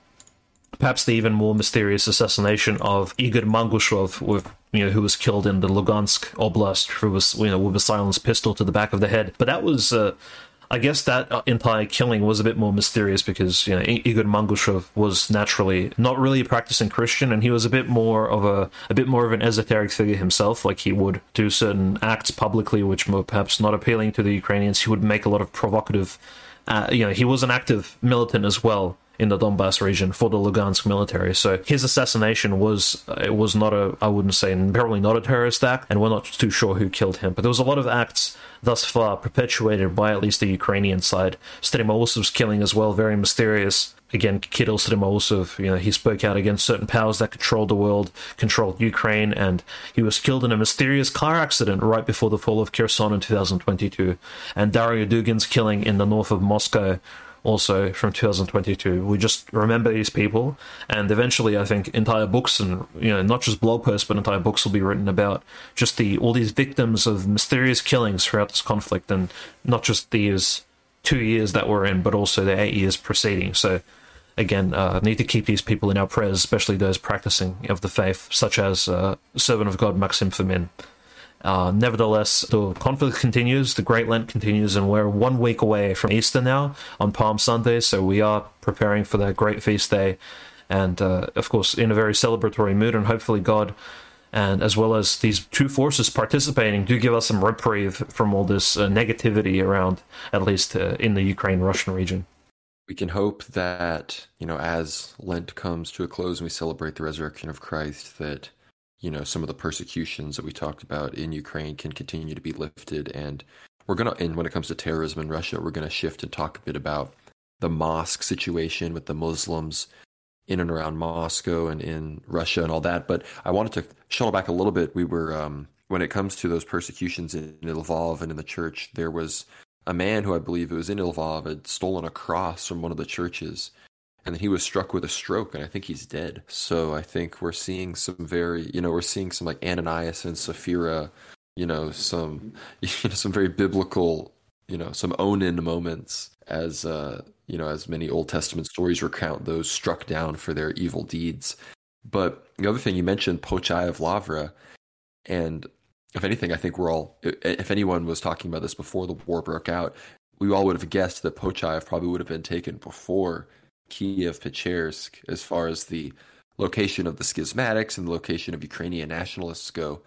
perhaps the even more mysterious assassination of Igor Mangushov, with you know, who was killed in the Lugansk Oblast, who was you know with a silenced pistol to the back of the head. But that was uh, I guess that uh, entire killing was a bit more mysterious because you know Igor Mangushov was naturally not really a practicing Christian, and he was a bit more of a a bit more of an esoteric figure himself. Like he would do certain acts publicly, which were perhaps not appealing to the Ukrainians. He would make a lot of provocative. Uh, you know, he was an active militant as well in the Donbass region for the Lugansk military. So his assassination was uh, it was not a I wouldn't say probably not a terrorist act, and we're not too sure who killed him. But there was a lot of acts thus far perpetuated by at least the Ukrainian side. Stremousov's killing as well, very mysterious. Again, Kirill Stremousov, you know, he spoke out against certain powers that controlled the world, controlled Ukraine, and he was killed in a mysterious car accident right before the fall of Kherson in 2022. And Daria Dugin's killing in the north of Moscow also from 2022. We just remember these people, and eventually, I think entire books and you know not just blog posts, but entire books will be written about just the all these victims of mysterious killings throughout this conflict, and not just these two years that we're in, but also the eight years preceding. So. Again, uh, need to keep these people in our prayers, especially those practicing of the faith, such as uh, servant of God Maxim Fomin. Uh, nevertheless, the conflict continues, the Great Lent continues, and we're one week away from Easter now on Palm Sunday, so we are preparing for that great feast day, and uh, of course, in a very celebratory mood, and hopefully, God. And as well as these two forces participating, do give us some reprieve from all this uh, negativity around, at least uh, in the Ukraine Russian region
we can hope that you know as lent comes to a close and we celebrate the resurrection of christ that you know some of the persecutions that we talked about in Ukraine can continue to be lifted. And we're going to and when it comes to terrorism in Russia we're going to shift and talk a bit about the mosque situation with the Muslims in and around Moscow and in Russia and all that. But I wanted to shuttle back a little bit. We were um, when it comes to those persecutions in Lvov and in the church there was a man who I believe it was in Lvov had stolen a cross from one of the churches and then he was struck with a stroke and i think he's dead. So i think we're seeing some very you know we're seeing some like ananias and sapphira you know some you know some very biblical you know some Onan moments as uh you know as many old testament stories recount those struck down for their evil deeds. But the other thing you mentioned Počayev Lavra and if anything i think we're all if anyone was talking about this before the war broke out we all would have guessed that pochayev probably would have been taken before Kiev Pechersk as far as the location of the schismatics and the location of Ukrainian nationalists go.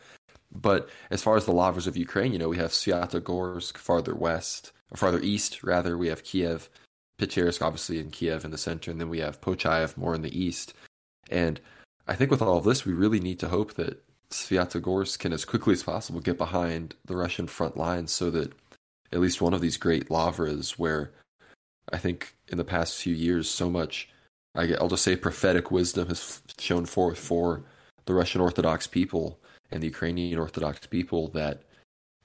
But as far as the lavras of Ukraine, you know, we have Sviatogorsk farther west, or farther east, rather. We have Kiev, Pechersk, obviously in Kiev in the center, and then we have Pochayev more in the east. And I think with all of this, we really need to hope that Sviatogorsk can, as quickly as possible, get behind the Russian front lines so that at least one of these great lavras, where I think in the past few years, so much, I'll just say prophetic wisdom has shown forth for the Russian Orthodox people and the Ukrainian Orthodox people that,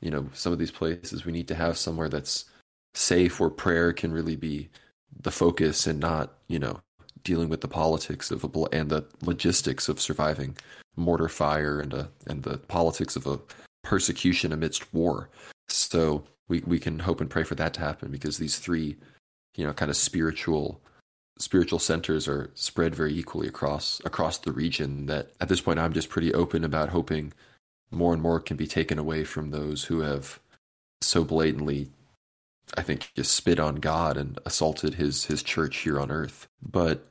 you know, some of these places we need to have somewhere that's safe where prayer can really be the focus and not, you know, dealing with the politics of a and the logistics of surviving mortar fire and a, and the politics of a persecution amidst war. So we we can hope and pray for that to happen because these three, you know, kind of spiritual spiritual centers are spread very equally across across the region that at this point I'm just pretty open about hoping more and more can be taken away from those who have so blatantly I think just spit on God and assaulted his his church here on earth. But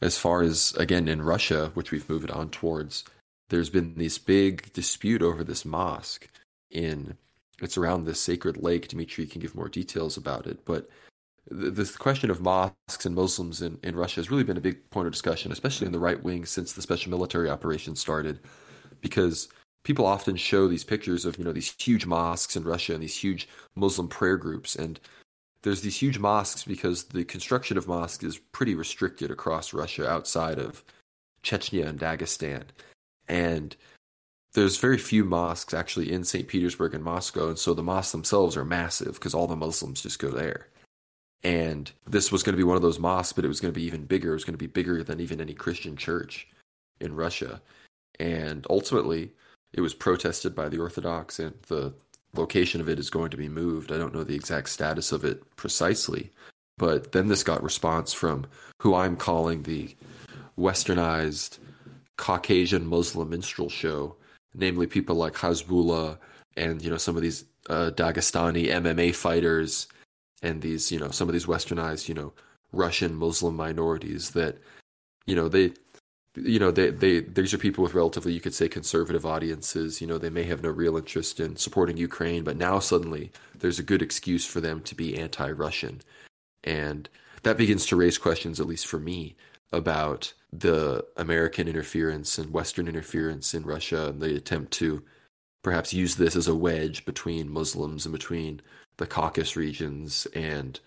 as far as again in Russia, which we've moved on towards, there's been this big dispute over this mosque in it's around this sacred lake. Dimitri can give more details about it, but this question of mosques and Muslims in, in Russia has really been a big point of discussion, especially in the right wing since the special military operation started, because people often show these pictures of you know these huge mosques in Russia and these huge Muslim prayer groups, and there's these huge mosques because the construction of mosques is pretty restricted across Russia outside of Chechnya and Dagestan, and there's very few mosques actually in St. Petersburg and Moscow, and so the mosques themselves are massive because all the Muslims just go there. And this was going to be one of those mosques, but it was going to be even bigger. It was going to be bigger than even any Christian church in Russia. And ultimately, it was protested by the Orthodox, and the location of it is going to be moved. I don't know the exact status of it precisely, but then this got response from who I'm calling the westernized Caucasian Muslim minstrel show, namely people like Hasbullah and you know some of these uh, Dagestani MMA fighters and these you know some of these westernized you know Russian Muslim minorities that you know they you know they they these are people with relatively you could say conservative audiences. You know they may have no real interest in supporting Ukraine but now suddenly there's a good excuse for them to be anti-Russian. And that begins to raise questions at least for me about the American interference and Western interference in Russia and the attempt to perhaps use this as a wedge between Muslims and between the Caucasus regions and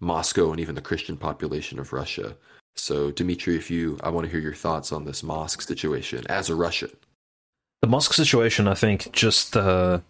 Moscow and even the Christian population of Russia. So, Dimitri, if you, I want to hear your thoughts on this mosque situation as a Russian.
The mosque situation, I think, just uh,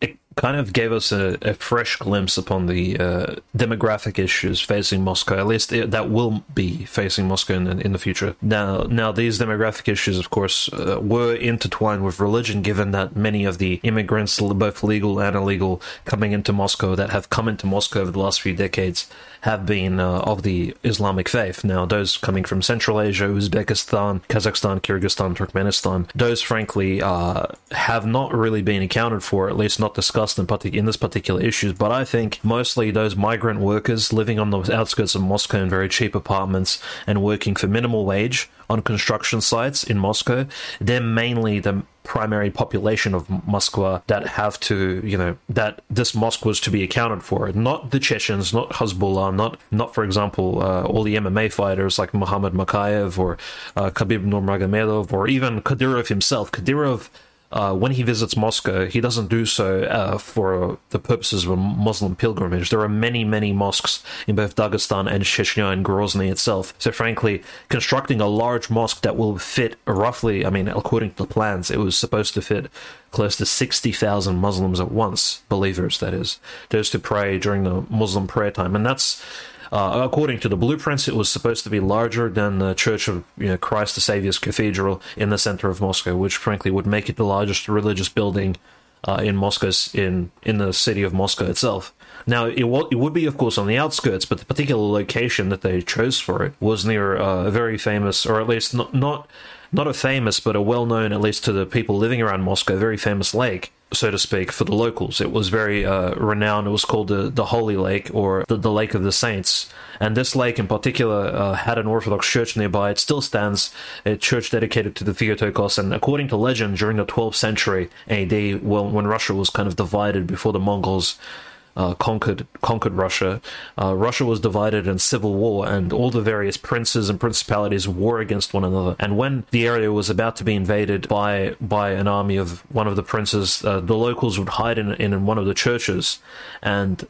it kind of gave us a, a fresh glimpse upon the uh, demographic issues facing Moscow. At least it, that will be facing Moscow in, in the future. Now, now these demographic issues, of course, uh, were intertwined with religion, given that many of the immigrants, both legal and illegal, coming into Moscow that have come into Moscow over the last few decades have been uh, of the Islamic faith. Now, those coming from Central Asia, Uzbekistan, Kazakhstan, Kyrgyzstan, Turkmenistan, those frankly uh, have not really been accounted for, at least not discussed in, partic- in this particular issue, But I think mostly those migrant workers living on the outskirts of Moscow in very cheap apartments and working for minimal wage on construction sites in Moscow, they're mainly the primary population of Moscow that have to, you know, that this mosque was to be accounted for. Not the Chechens, not Hasbulla, not, not for example, uh, all the MMA fighters like Muhammad Mokaev or uh, Khabib Nurmagomedov or even Kadyrov himself. Kadyrov uh, when he visits Moscow, he doesn't do so uh, for the purposes of a Muslim pilgrimage. There are many, many mosques in both Dagestan and Chechnya and Grozny itself. So, frankly, constructing a large mosque that will fit roughly, I mean, according to the plans, it was supposed to fit close to 60,000 Muslims at once, believers, that is, those to pray during the Muslim prayer time. And that's uh, according to the blueprints, it was supposed to be larger than the Church of you know, Christ the Saviour's Cathedral in the center of Moscow, which frankly would make it the largest religious building uh, in Moscow, in in the city of Moscow itself. Now, it, w- it would be, of course, on the outskirts, but the particular location that they chose for it was near uh, a very famous, or at least not not not a famous, but a well known, at least to the people living around Moscow, very famous lake so to speak, for the locals. It was very uh, renowned. It was called the, the Holy Lake or the, the Lake of the Saints. And this lake in particular uh, had an Orthodox church nearby. It still stands, a church dedicated to the Theotokos. And according to legend, during the 12th century AD, well, when Russia was kind of divided before the Mongols uh, conquered conquered Russia, uh, Russia was divided in civil war, and all the various princes and principalities war against one another. And when the area was about to be invaded by by an army of one of the princes, uh, the locals would hide in, in one of the churches, and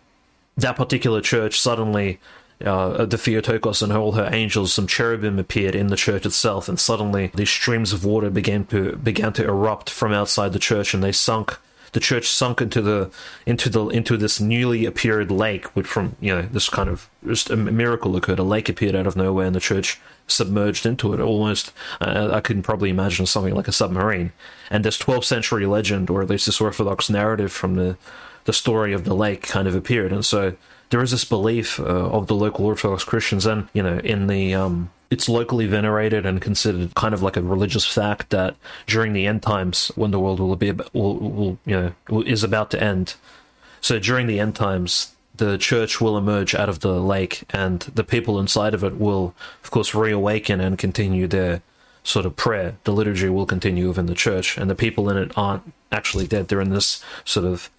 that particular church suddenly uh, the Theotokos and all her angels, some cherubim appeared in the church itself, and suddenly these streams of water began to began to erupt from outside the church, and they sunk. The church sunk into the into the into this newly appeared lake, which from you know this kind of just a miracle occurred. A lake appeared out of nowhere, and the church submerged into it. Almost, uh, I can probably imagine something like a submarine. And this 12th century legend, or at least this Orthodox narrative from the the story of the lake, kind of appeared, and so there is this belief uh, of the local Orthodox Christians, and you know, in the um, it's locally venerated and considered kind of like a religious fact that during the end times, when the world will be will, will you know is about to end, so during the end times, the church will emerge out of the lake, and the people inside of it will, of course, reawaken and continue their sort of prayer. The liturgy will continue within the church, and the people in it aren't actually dead. They're in this sort of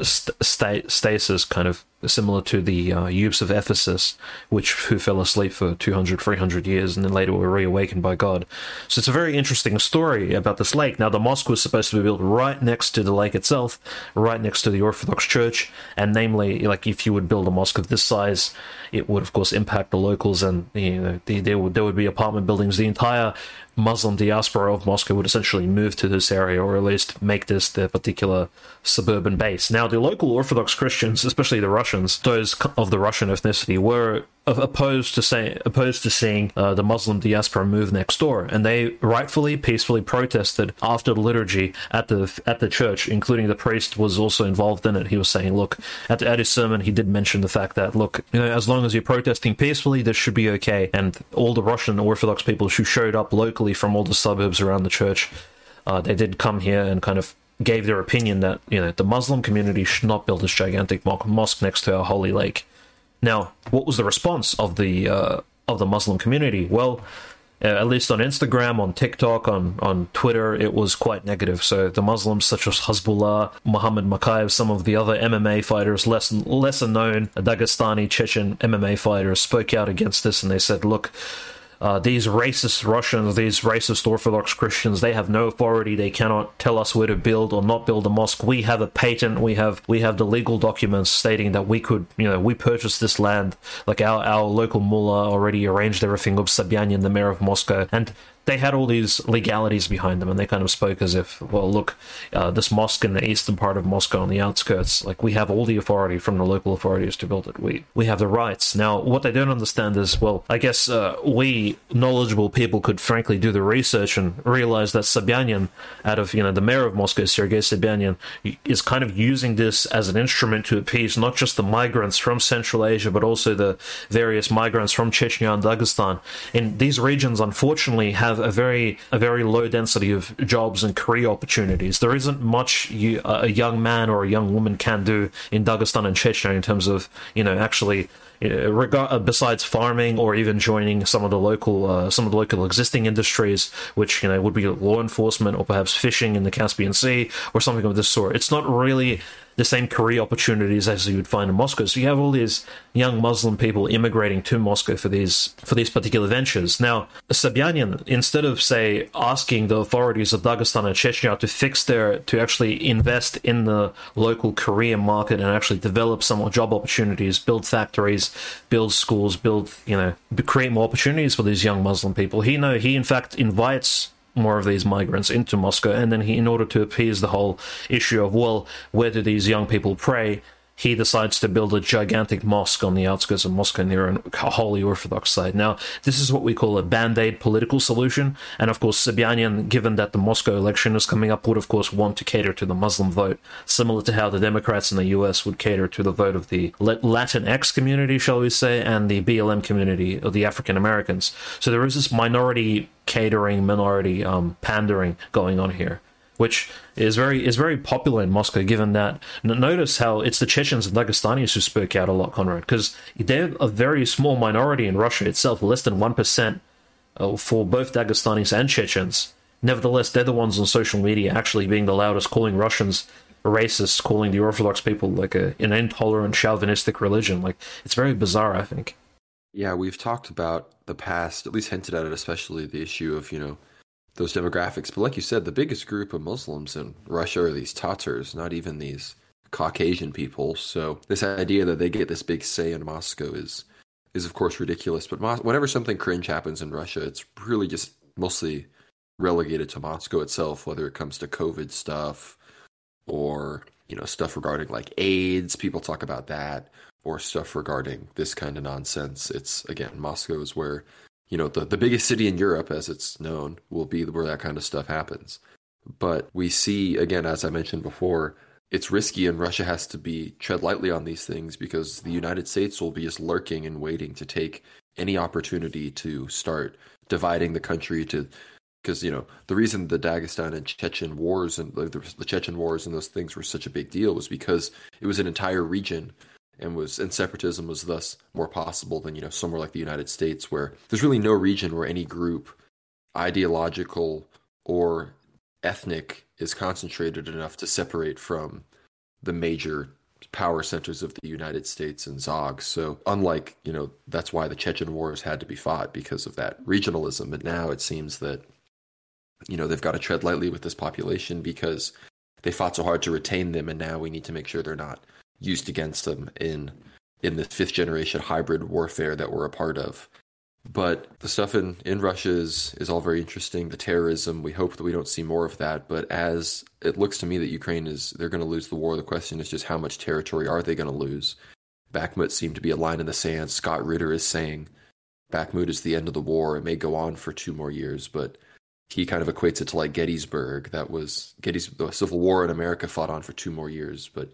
st- stasis, kind of similar to the uh, youths of Ephesus, which who fell asleep for 200, 300 years and then later were reawakened by God. So it's a very interesting story about this lake. Now, the mosque was supposed to be built right next to the lake itself, right next to the Orthodox Church, and namely, like if you would build a mosque of this size, it would of course impact the locals, and you know the, there would there would be apartment buildings. The entire Muslim diaspora of Moscow would essentially move to this area, or at least make this their particular suburban base. Now, the local Orthodox Christians, especially the Russians, those of the Russian ethnicity, were opposed to say opposed to seeing uh, the Muslim diaspora move next door, and they rightfully, peacefully protested after the liturgy at the at the church, including the priest was also involved in it. He was saying, "Look, at, the, at his sermon, he did mention the fact that look, you know, as long as you're protesting peacefully, this should be okay." And all the Russian Orthodox people who showed up locally from all the suburbs around the church, uh, they did come here and kind of gave their opinion that you know the Muslim community should not build this gigantic mosque next to our holy lake now, what was the response of the uh, of the Muslim community? Well, uh, at least on Instagram, on TikTok, on, on Twitter, it was quite negative. So the Muslims, such as Hasbulla, Muhammad Mokaev, some of the other MMA fighters, less lesser known Dagestani Chechen MMA fighters, spoke out against this, and they said, "Look, uh, these racist Russians, these racist Orthodox Christians, they have no authority. They cannot tell us where to build or not build a mosque. We have a patent. We have we have the legal documents stating that we could, you know, we purchased this land. Like our our local mullah already arranged everything with Sobyanin, the mayor of Moscow, and they had all these legalities behind them, and they kind of spoke as if, well, look, uh, this mosque in the eastern part of Moscow on the outskirts, like we have all the authority from the local authorities to build it. We we have the rights. Now, what they don't understand is, well, I guess uh, we knowledgeable people could frankly do the research and realize that Sobyanin, out of you know the mayor of Moscow, Sergei Sobyanin, is kind of using this as an instrument to appease not just the migrants from Central Asia, but also the various migrants from Chechnya and Dagestan. In these regions, unfortunately, have have a very a very low density of jobs and career opportunities. There isn't much you, a young man or a young woman can do in Dagestan and Chechnya in terms of you know actually regard, besides farming or even joining some of the local uh, some of the local existing industries, which you know would be law enforcement or perhaps fishing in the Caspian Sea or something of this sort. It's not really the same career opportunities as you would find in Moscow. So you have all these young Muslim people immigrating to Moscow for these for these particular ventures. Now, Sobyanin, instead of say asking the authorities of Dagestan and Chechnya to fix their to actually invest in the local career market and actually develop some job opportunities, build factories, build schools, build you know create more opportunities for these young Muslim people. He know he in fact invites more of these migrants into Moscow. And then he, in order to appease the whole issue of, well, where do these young people pray? He decides to build a gigantic mosque on the outskirts of Moscow near a holy Orthodox site. Now, this is what we call a band aid political solution. And of course, Sobyanin, given that the Moscow election is coming up, would of course want to cater to the Muslim vote, similar to how the Democrats in the US would cater to the vote of the Latinx community, shall we say, and the BLM community of the African Americans. So there is this minority catering, minority um, pandering going on here which is very is very popular in Moscow. Given that, notice how it's the Chechens and Dagestanis who spoke out a lot, Conrad, because they're a very small minority in Russia itself, less than one percent uh, for both Dagestanis and Chechens. Nevertheless, they're the ones on social media actually being the loudest, calling Russians racists calling the Orthodox people like a, an intolerant, chauvinistic religion. Like it's very bizarre. I think.
Yeah, we've talked about the past, at least hinted at it, especially the issue of you know those demographics. But like you said, the biggest group of Muslims in Russia are these Tatars, not even these Caucasian people. So this idea that they get this big say in Moscow is is of course ridiculous. But Mos- whenever something cringe happens in Russia, it's really just mostly relegated to Moscow itself, whether it comes to COVID stuff or you know stuff regarding like AIDS. People talk about that or stuff regarding this kind of nonsense. It's again Moscow is where you know the the biggest city in Europe, as it's known, will be where that kind of stuff happens. But we see again, as I mentioned before, it's risky and Russia has to be tread lightly on these things because the United States will be just lurking and waiting to take any opportunity to start dividing the country to because you know the reason the Dagestan and Chechen wars and the, the Chechen wars and those things were such a big deal was because it was an entire region and was and separatism was thus more possible than you know somewhere like the United States where there's really no region where any group ideological or ethnic is concentrated enough to separate from the major power centers of the United States and Zog. So unlike, you know, that's why the Chechen wars had to be fought because of that regionalism. But now it seems that you know, they've got to tread lightly with this population because they fought so hard to retain them, and now we need to make sure they're not used against them in in this fifth generation hybrid warfare that we're a part of. But the stuff in, in Russia is, is all very interesting. The terrorism, we hope that we don't see more of that. But as it looks to me that Ukraine is, they're going to lose the war. The question is just how much territory are they going to lose? Bakhmut seemed to be a line in the sand. Scott Ritter is saying Bakhmut is the end of the war. It may go on for two more years, but he kind of equates it to like Gettysburg. That was Gettysburg. The Civil War in America fought on for two more years, but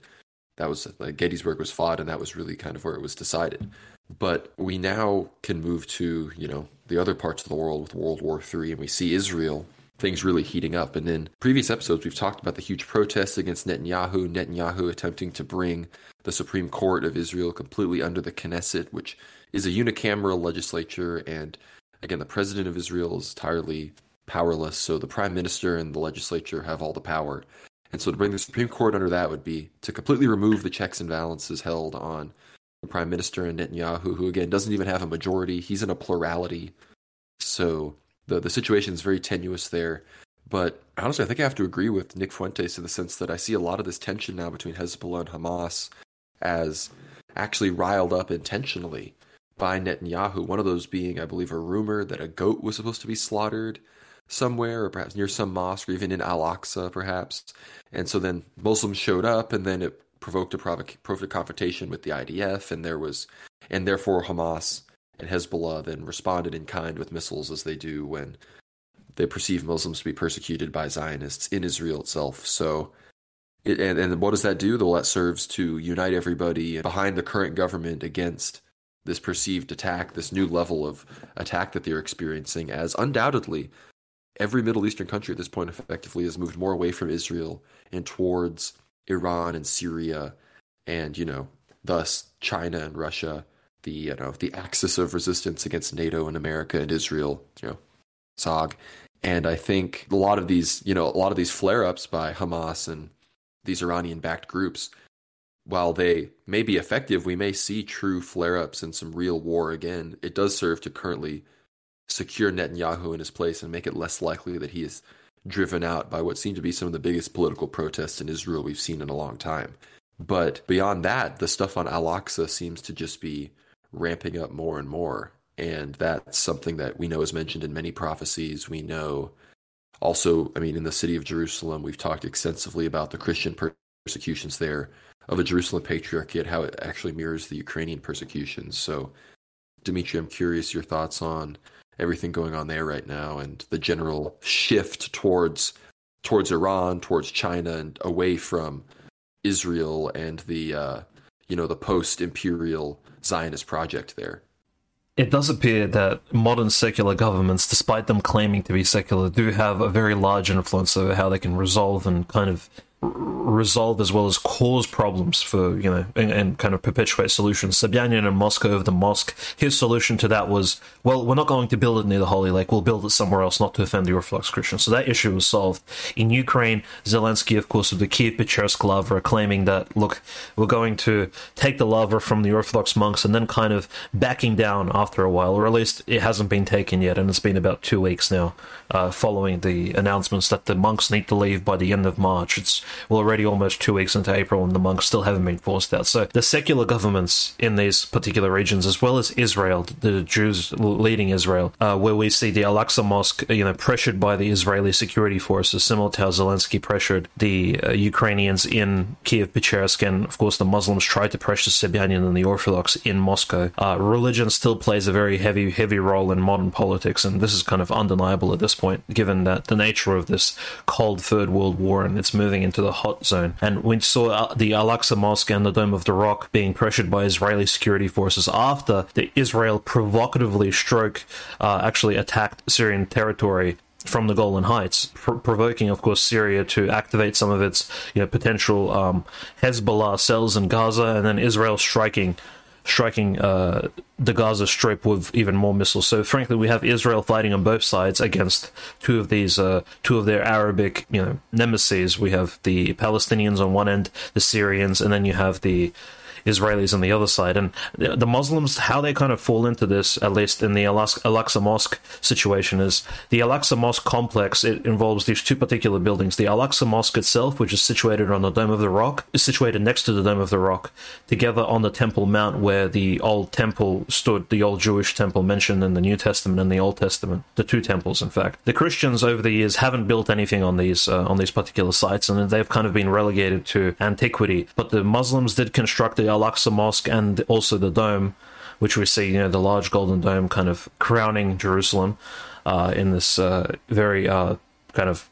that was like Gettysburg was fought, and that was really kind of where it was decided. But we now can move to you know the other parts of the world with World War III, and we see Israel things really heating up. And in previous episodes, we've talked about the huge protests against Netanyahu. Netanyahu attempting to bring the Supreme Court of Israel completely under the Knesset, which is a unicameral legislature, and again, the president of Israel is entirely powerless. So the prime minister and the legislature have all the power. And so to bring the Supreme Court under that would be to completely remove the checks and balances held on the prime minister and Netanyahu, who again doesn't even have a majority. He's in a plurality. So the the situation is very tenuous there. But honestly, I think I have to agree with Nick Fuentes in the sense that I see a lot of this tension now between Hezbollah and Hamas as actually riled up intentionally by Netanyahu. One of those being, I believe, a rumor that a goat was supposed to be slaughtered somewhere, or perhaps near some mosque, or even in Al Aqsa, perhaps. And so then Muslims showed up, and then it provoked a provoc- provoked confrontation with the IDF, and there was, and therefore Hamas and Hezbollah then responded in kind with missiles, as they do when they perceive Muslims to be persecuted by Zionists in Israel itself. So. It, and, and what does that do? Well, that serves to unite everybody behind the current government against this perceived attack, this new level of attack that they're experiencing, as undoubtedly every Middle Eastern country at this point effectively has moved more away from Israel and towards Iran and Syria, and you know, thus China and Russia, the you know the axis of resistance against NATO and America and Israel, you know, SOG. And I think a lot of these, you know, a lot of these flare-ups by Hamas and these Iranian-backed groups, while they may be effective, we may see true flare-ups and some real war again. It does serve to currently secure Netanyahu in his place and make it less likely that he is driven out by what seem to be some of the biggest political protests in Israel we've seen in a long time. But beyond that, the stuff on Al Aqsa seems to just be ramping up more and more. And that's something that we know is mentioned in many prophecies. We know also, I mean, in the city of Jerusalem, we've talked extensively about the Christian persecutions there of the Jerusalem Patriarchate, how it actually mirrors the Ukrainian persecutions. So, Dimitri, I'm curious your thoughts on everything going on there right now and the general shift towards towards Iran, towards China, and away from Israel and the uh, you know the post-imperial Zionist project there.
It does appear that modern secular governments, despite them claiming to be secular, do have a very large influence over how they can resolve and kind of resolve as well as cause problems for you know and, and, kind of perpetuate solutions. Sobyanin in Moscow over the mosque, his solution to that was, well, we're not going to build it near the Holy Lake. We'll build it somewhere else, not to offend the Orthodox Christians. So that issue was solved. In Ukraine, Zelensky, of course, of the Kiev Pechersk Lavra, claiming that look, we're going to take the Lavra from the Orthodox monks and then kind of backing down after a while, or at least it hasn't been taken yet, and it's been about two weeks now uh, following the announcements that the monks need to leave by the end of March. It's well, already almost two weeks into April, and the monks still haven't been forced out. So the secular governments in these particular regions, as well as Israel, the Jews leading Israel, uh, where we see the Al Aqsa Mosque, you know, pressured by the Israeli security forces, similar to how Zelensky pressured the uh, Ukrainians in Kiev Pechersk, and of course the Muslims tried to pressure Sobyanin and the Orthodox in Moscow. Uh, religion still plays a very heavy, heavy role in modern politics, and this is kind of undeniable at this point, given that the nature of this cold Third World War and it's moving into the hot zone. And we saw uh, the Al Aqsa Mosque and the Dome of the Rock being pressured by Israeli security forces after the Israel provocatively stroke uh, actually attacked Syrian territory from the Golan Heights, pr- provoking, of course, Syria to activate some of its you know, potential um, Hezbollah cells in Gaza, and then Israel striking striking uh, the Gaza Strip with even more missiles. So, frankly, we have Israel fighting on both sides against two of these, uh, two of their Arabic, you know, nemesis. We have the Palestinians on one end, the Syrians, and then you have the Israelis on the other side. And the Muslims, how they kind of fall into this, at least in the Al Aqsa Mosque situation, is the Al Aqsa Mosque complex. It involves these two particular buildings. The Al Aqsa Mosque itself, which is situated on the Dome of the Rock, is situated next to the Dome of the Rock, together on the Temple Mount where the old temple stood, the old Jewish temple mentioned in the New Testament and the Old Testament, the two temples, in fact. The Christians over the years haven't built anything on these uh, on these particular sites, and they've kind of been relegated to antiquity. But the Muslims did construct the Al Aqsa Mosque and also the dome, which we see, you know, the large golden dome kind of crowning Jerusalem uh, in this uh, very uh, kind of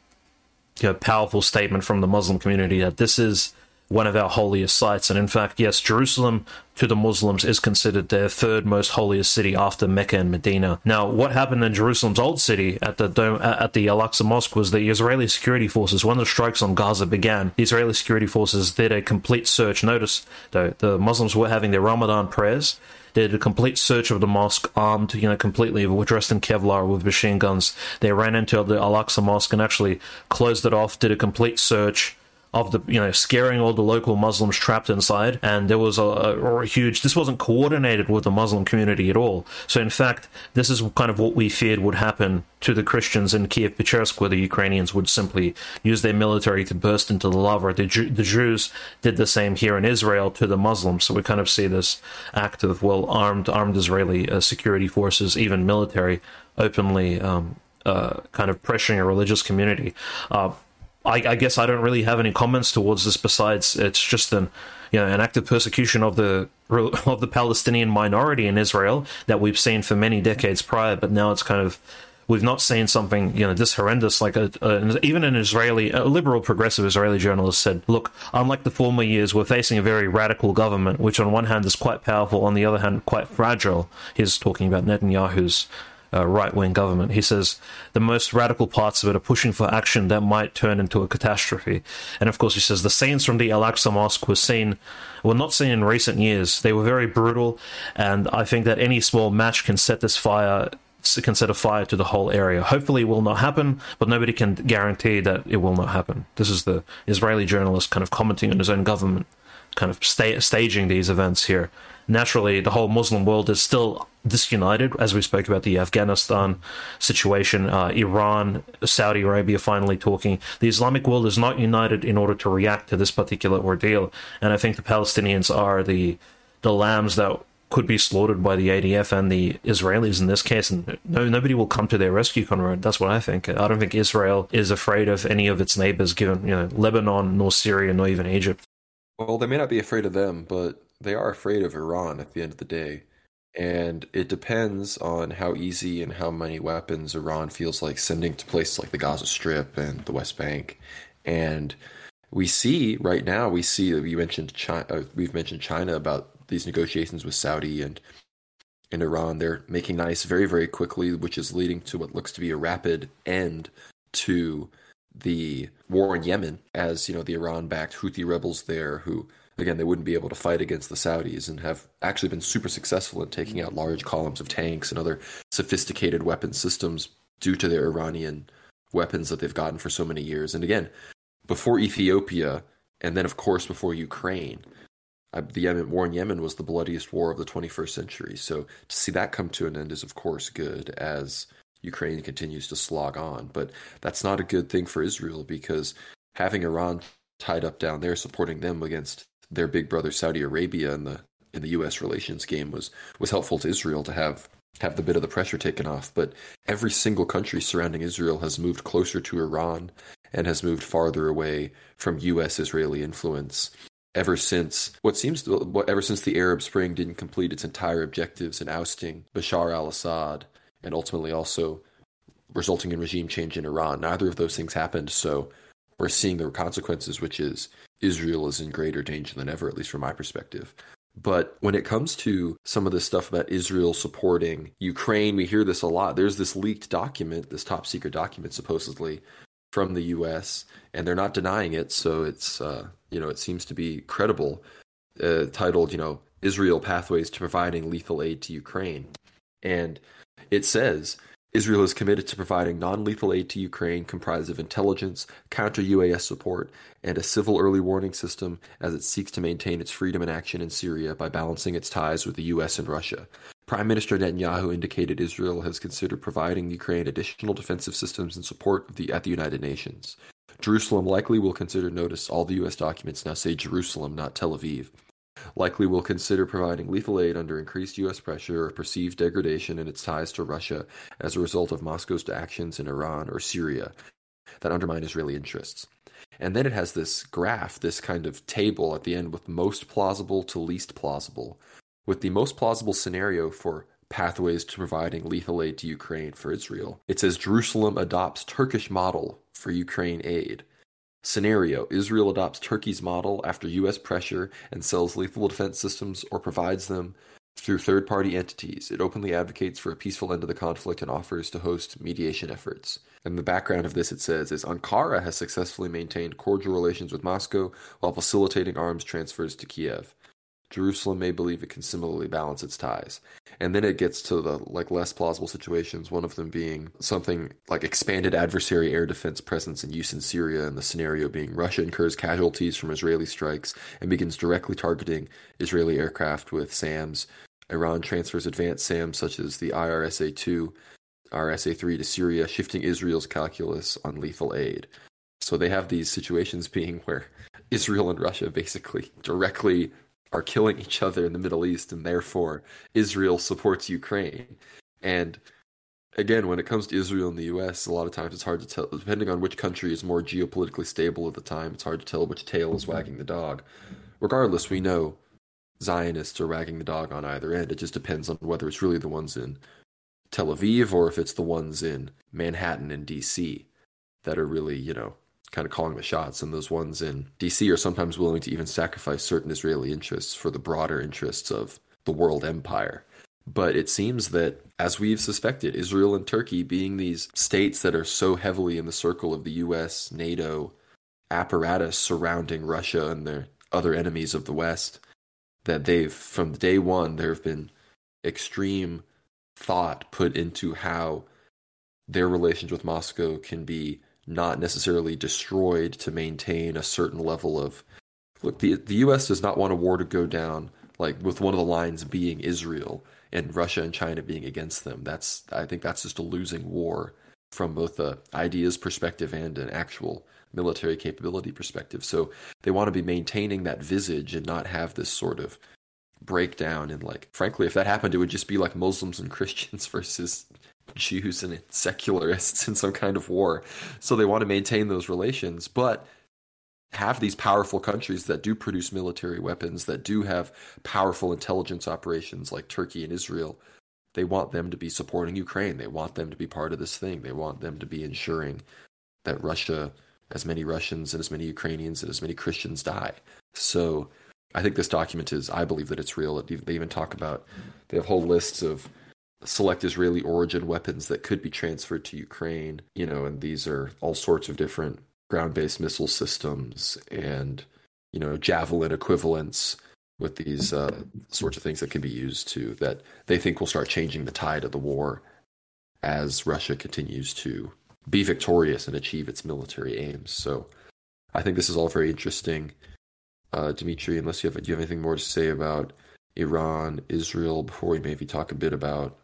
you know, powerful statement from the Muslim community that this is one of our holiest sites. And in fact, yes, Jerusalem to the Muslims is considered their third most holiest city after Mecca and Medina. Now, what happened in Jerusalem's old city at the dome, at the Al-Aqsa Mosque was the Israeli security forces, when the strikes on Gaza began, the Israeli security forces did a complete search. Notice, though, the Muslims were having their Ramadan prayers. They did a complete search of the mosque, armed, you know, completely, dressed in Kevlar with machine guns. They ran into the Al Aqsa Mosque and actually closed it off, did a complete search, of the you know scaring all the local Muslims trapped inside, and there was a, a, huge. This wasn't coordinated with the Muslim community at all. So in fact, this is kind of what we feared would happen to the Christians in Kiev Pechersk, where the Ukrainians would simply use their military to burst into the lavra. The, the Jews did the same here in Israel to the Muslims. So we kind of see this act of well armed armed Israeli uh, security forces, even military, openly. Um, uh, kind of pressuring a religious community. Uh, I, I, guess I don't really have any comments towards this. Besides, it's just an you know an active persecution of the of the Palestinian minority in Israel that we've seen for many decades prior, but now it's kind of we've not seen something you know this horrendous. Like a, a, even an Israeli, a liberal progressive Israeli journalist said, "Look, unlike the former years, we're facing a very radical government, which on one hand is quite powerful, on the other hand quite fragile." He's talking about Netanyahu's uh, right wing government. He says the most radical parts of it are pushing for action that might turn into a catastrophe. And of course, he says the scenes from the Al Aqsa Mosque were seen, were not seen in recent years. They were very brutal, and I think that any small match can set this fire. Can set a fire to the whole area. Hopefully, it will not happen, but nobody can guarantee that it will not happen. This is the Israeli journalist kind of commenting on his own government, kind of sta- staging these events here naturally the whole Muslim world is still disunited, as we spoke about the Afghanistan situation, uh, Iran, Saudi Arabia finally talking. The Islamic world is not united in order to react to this particular ordeal, and I think the Palestinians are the the lambs that could be slaughtered by the IDF and the Israelis in this case, and no, nobody will come to their rescue, Conrad. That's what I think. I don't think Israel is afraid of any of its neighbors, given you know Lebanon, nor Syria, nor even Egypt.
Well, they may not be afraid of them, but they are afraid of Iran at the end of the day. And it depends on how easy and how many weapons Iran feels like sending to places like the Gaza Strip and the West Bank. And we see right now, we see we mentioned China, uh, we've mentioned China about these negotiations with Saudi and and Iran. They're making nice very very quickly, which is leading to what looks to be a rapid end to the war in Yemen as, you know, the Iran backed Houthi rebels there who again they wouldn't be able to fight against the Saudis and have actually been super successful in taking out large columns of tanks and other sophisticated weapon systems due to their Iranian weapons that they've gotten for so many years. And again, before Ethiopia and then of course before Ukraine, the Yemen war in Yemen was the bloodiest war of the 21st century. So to see that come to an end is of course good as Ukraine continues to slog on. But that's not a good thing for Israel because having Iran tied up down there supporting them against their big brother Saudi Arabia in the in the US relations game was was helpful to Israel to have have the bit of the pressure taken off. But every single country surrounding Israel has moved closer to Iran and has moved farther away from US Israeli influence ever since what seems to, ever since the Arab Spring didn't complete its entire objectives in ousting Bashar al-Assad and ultimately also resulting in regime change in Iran. Neither of those things happened, so we're seeing the consequences, which is Israel is in greater danger than ever, at least from my perspective. But when it comes to some of this stuff about Israel supporting Ukraine, we hear this a lot. There's this leaked document, this top secret document, supposedly from the U.S., and they're not denying it. So it's uh, you know it seems to be credible. Uh, titled, you know, Israel pathways to providing lethal aid to Ukraine, and it says Israel is committed to providing non lethal aid to Ukraine comprised of intelligence, counter UAS support, and a civil early warning system as it seeks to maintain its freedom and action in Syria by balancing its ties with the US and Russia. Prime Minister Netanyahu indicated Israel has considered providing Ukraine additional defensive systems in support of the, at the United Nations. Jerusalem likely will consider notice all the US documents now say Jerusalem, not Tel Aviv likely will consider providing lethal aid under increased U.S. pressure or perceived degradation in its ties to Russia as a result of Moscow's actions in Iran or Syria that undermine Israeli interests. And then it has this graph, this kind of table at the end with most plausible to least plausible, with the most plausible scenario for pathways to providing lethal aid to Ukraine for Israel. It says Jerusalem adopts Turkish model for Ukraine aid. Scenario Israel adopts Turkey's model after U.S. pressure and sells lethal defense systems or provides them through third party entities. It openly advocates for a peaceful end to the conflict and offers to host mediation efforts. And the background of this, it says, is Ankara has successfully maintained cordial relations with Moscow while facilitating arms transfers to Kiev. Jerusalem may believe it can similarly balance its ties. And then it gets to the like less plausible situations, one of them being something like expanded adversary air defense presence and use in Syria, and the scenario being Russia incurs casualties from Israeli strikes and begins directly targeting Israeli aircraft with SAMs. Iran transfers advanced SAMs such as the IRSA 2, RSA 3 to Syria, shifting Israel's calculus on lethal aid. So they have these situations being where Israel and Russia basically directly are killing each other in the Middle East, and therefore Israel supports Ukraine. And again, when it comes to Israel and the U.S., a lot of times it's hard to tell. Depending on which country is more geopolitically stable at the time, it's hard to tell which tail is wagging the dog. Regardless, we know Zionists are wagging the dog on either end. It just depends on whether it's really the ones in Tel Aviv or if it's the ones in Manhattan and D.C. that are really, you know, kind of calling the shots, and those ones in DC are sometimes willing to even sacrifice certain Israeli interests for the broader interests of the world empire. But it seems that, as we've suspected, Israel and Turkey being these states that are so heavily in the circle of the US, NATO apparatus surrounding Russia and their other enemies of the West, that they've, from day one, there have been extreme thought put into how their relations with Moscow can be not necessarily destroyed to maintain a certain level of look the the US does not want a war to go down like with one of the lines being Israel and Russia and China being against them. That's I think that's just a losing war from both the ideas perspective and an actual military capability perspective. So they want to be maintaining that visage and not have this sort of breakdown. And like frankly if that happened it would just be like Muslims and Christians versus Jews and secularists in some kind of war. So they want to maintain those relations, but have these powerful countries that do produce military weapons, that do have powerful intelligence operations like Turkey and Israel. They want them to be supporting Ukraine. They want them to be part of this thing. They want them to be ensuring that Russia, as many Russians and as many Ukrainians and as many Christians die. So I think this document is, I believe that it's real. They even talk about, they have whole lists of select Israeli origin weapons that could be transferred to Ukraine. You know, and these are all sorts of different ground based missile systems and, you know, javelin equivalents with these uh, sorts of things that can be used to that they think will start changing the tide of the war as Russia continues to be victorious and achieve its military aims. So I think this is all very interesting. Uh, Dimitri, unless you have, do you have anything more to say about Iran, Israel, before we maybe talk a bit about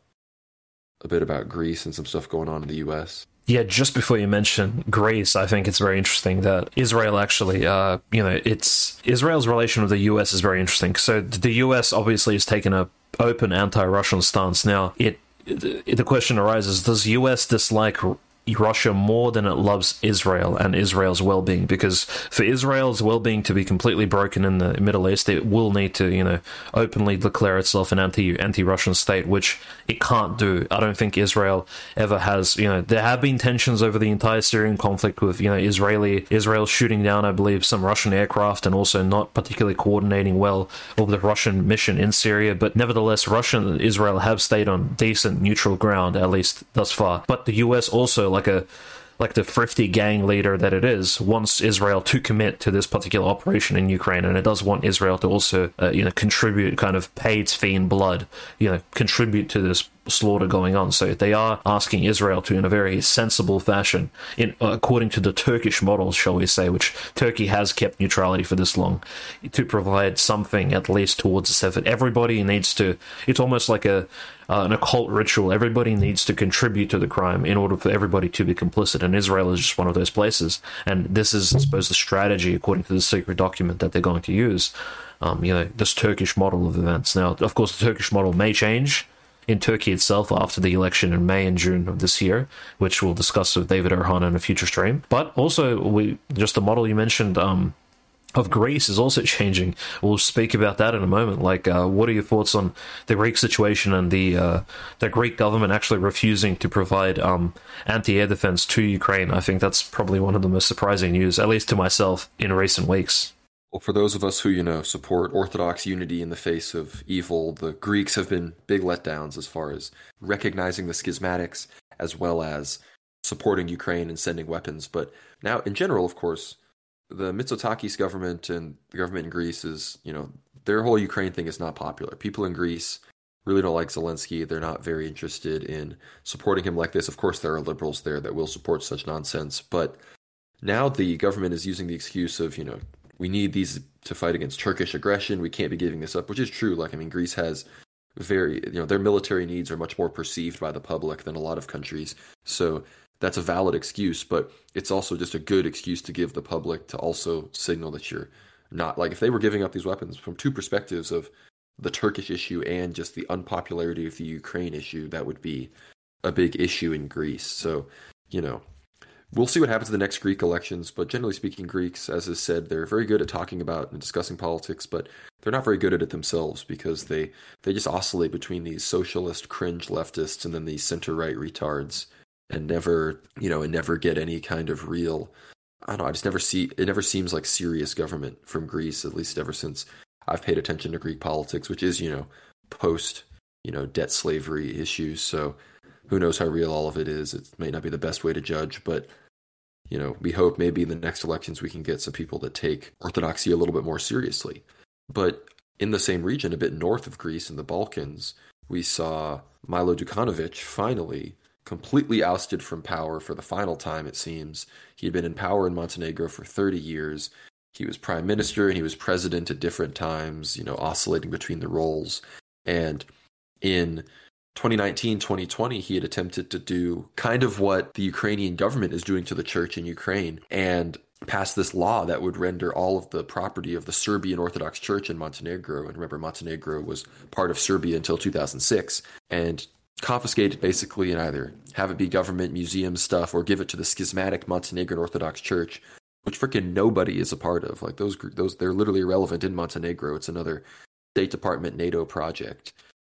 a bit about Greece and some stuff going on in the U.S.
Yeah, just before you mention Greece, I think it's very interesting that Israel actually, uh, you know, it's Israel's relation with the U.S. is very interesting. So the U.S. obviously has taken a open anti-Russian stance. Now, it the question arises: Does U.S. dislike Russia more than it loves Israel and Israel's well-being because for Israel's well-being to be completely broken in the Middle East it will need to you know openly declare itself an anti anti-Russian state which it can't do. I don't think Israel ever has you know there have been tensions over the entire Syrian conflict with you know Israeli Israel shooting down I believe some Russian aircraft and also not particularly coordinating well with the Russian mission in Syria. But nevertheless Russia and Israel have stayed on decent neutral ground at least thus far. But the US also like a like the thrifty gang leader that it is, wants Israel to commit to this particular operation in Ukraine, and it does want Israel to also, uh, you know, contribute, kind of pay its fee in blood, you know, contribute to this slaughter going on. So they are asking Israel to, in a very sensible fashion, in according to the Turkish model, shall we say, which Turkey has kept neutrality for this long, to provide something at least towards this effort. Everybody needs to. It's almost like a uh, an occult ritual. Everybody needs to contribute to the crime in order for everybody to be complicit, and Israel is just one of those places. And this is, I suppose, the strategy according to the secret document that they're going to use. Um, you know, this Turkish model of events. Now, of course, the Turkish model may change in Turkey itself after the election in May and June of this year, which we'll discuss with David Erhan in a future stream. But also, we just the model you mentioned. Um, of Greece is also changing. We'll speak about that in a moment. Like, uh, what are your thoughts on the Greek situation and the uh, the Greek government actually refusing to provide um, anti-air defense to Ukraine? I think that's probably one of the most surprising news, at least to myself, in recent weeks.
Well, for those of us who, you know, support Orthodox unity in the face of evil, the Greeks have been big letdowns as far as recognizing the schismatics as well as supporting Ukraine and sending weapons. But now, in general, of course, the Mitsotakis government and the government in Greece is, you know, their whole Ukraine thing is not popular. People in Greece really don't like Zelensky. They're not very interested in supporting him like this. Of course, there are liberals there that will support such nonsense. But now the government is using the excuse of, you know, we need these to fight against Turkish aggression. We can't be giving this up, which is true. Like, I mean, Greece has very, you know, their military needs are much more perceived by the public than a lot of countries. So that's a valid excuse, but it's also just a good excuse to give the public to also signal that you're not like if they were giving up these weapons from two perspectives of the Turkish issue and just the unpopularity of the Ukraine issue, that would be a big issue in Greece. So, you know, we'll see what happens in the next Greek elections. But generally speaking, Greeks, as is said, they're very good at talking about and discussing politics, but they're not very good at it themselves because they they just oscillate between these socialist cringe leftists and then these center right retards, and never you know and never get any kind of real. I don't know. I just never see it. Never seems like serious government from Greece, at least ever since I've paid attention to Greek politics, which is you know post you know debt slavery issues. So who knows how real all of it is? It may not be the best way to judge, but you know, we hope maybe in the next elections we can get some people that take orthodoxy a little bit more seriously. But in the same region, a bit north of Greece in the Balkans, we saw Milo Dukanovic finally completely ousted from power for the final time, it seems. He had been in power in Montenegro for 30 years. He was prime minister and he was president at different times, you know, oscillating between the roles. And in 2019 2020 he had attempted to do kind of what the Ukrainian government is doing to the church in Ukraine and pass this law that would render all of the property of the Serbian Orthodox Church in Montenegro and remember Montenegro was part of Serbia until 2006 and confiscate it basically and either have it be government museum stuff or give it to the schismatic Montenegrin Orthodox Church which freaking nobody is a part of like those those they're literally irrelevant in Montenegro it's another State Department NATO project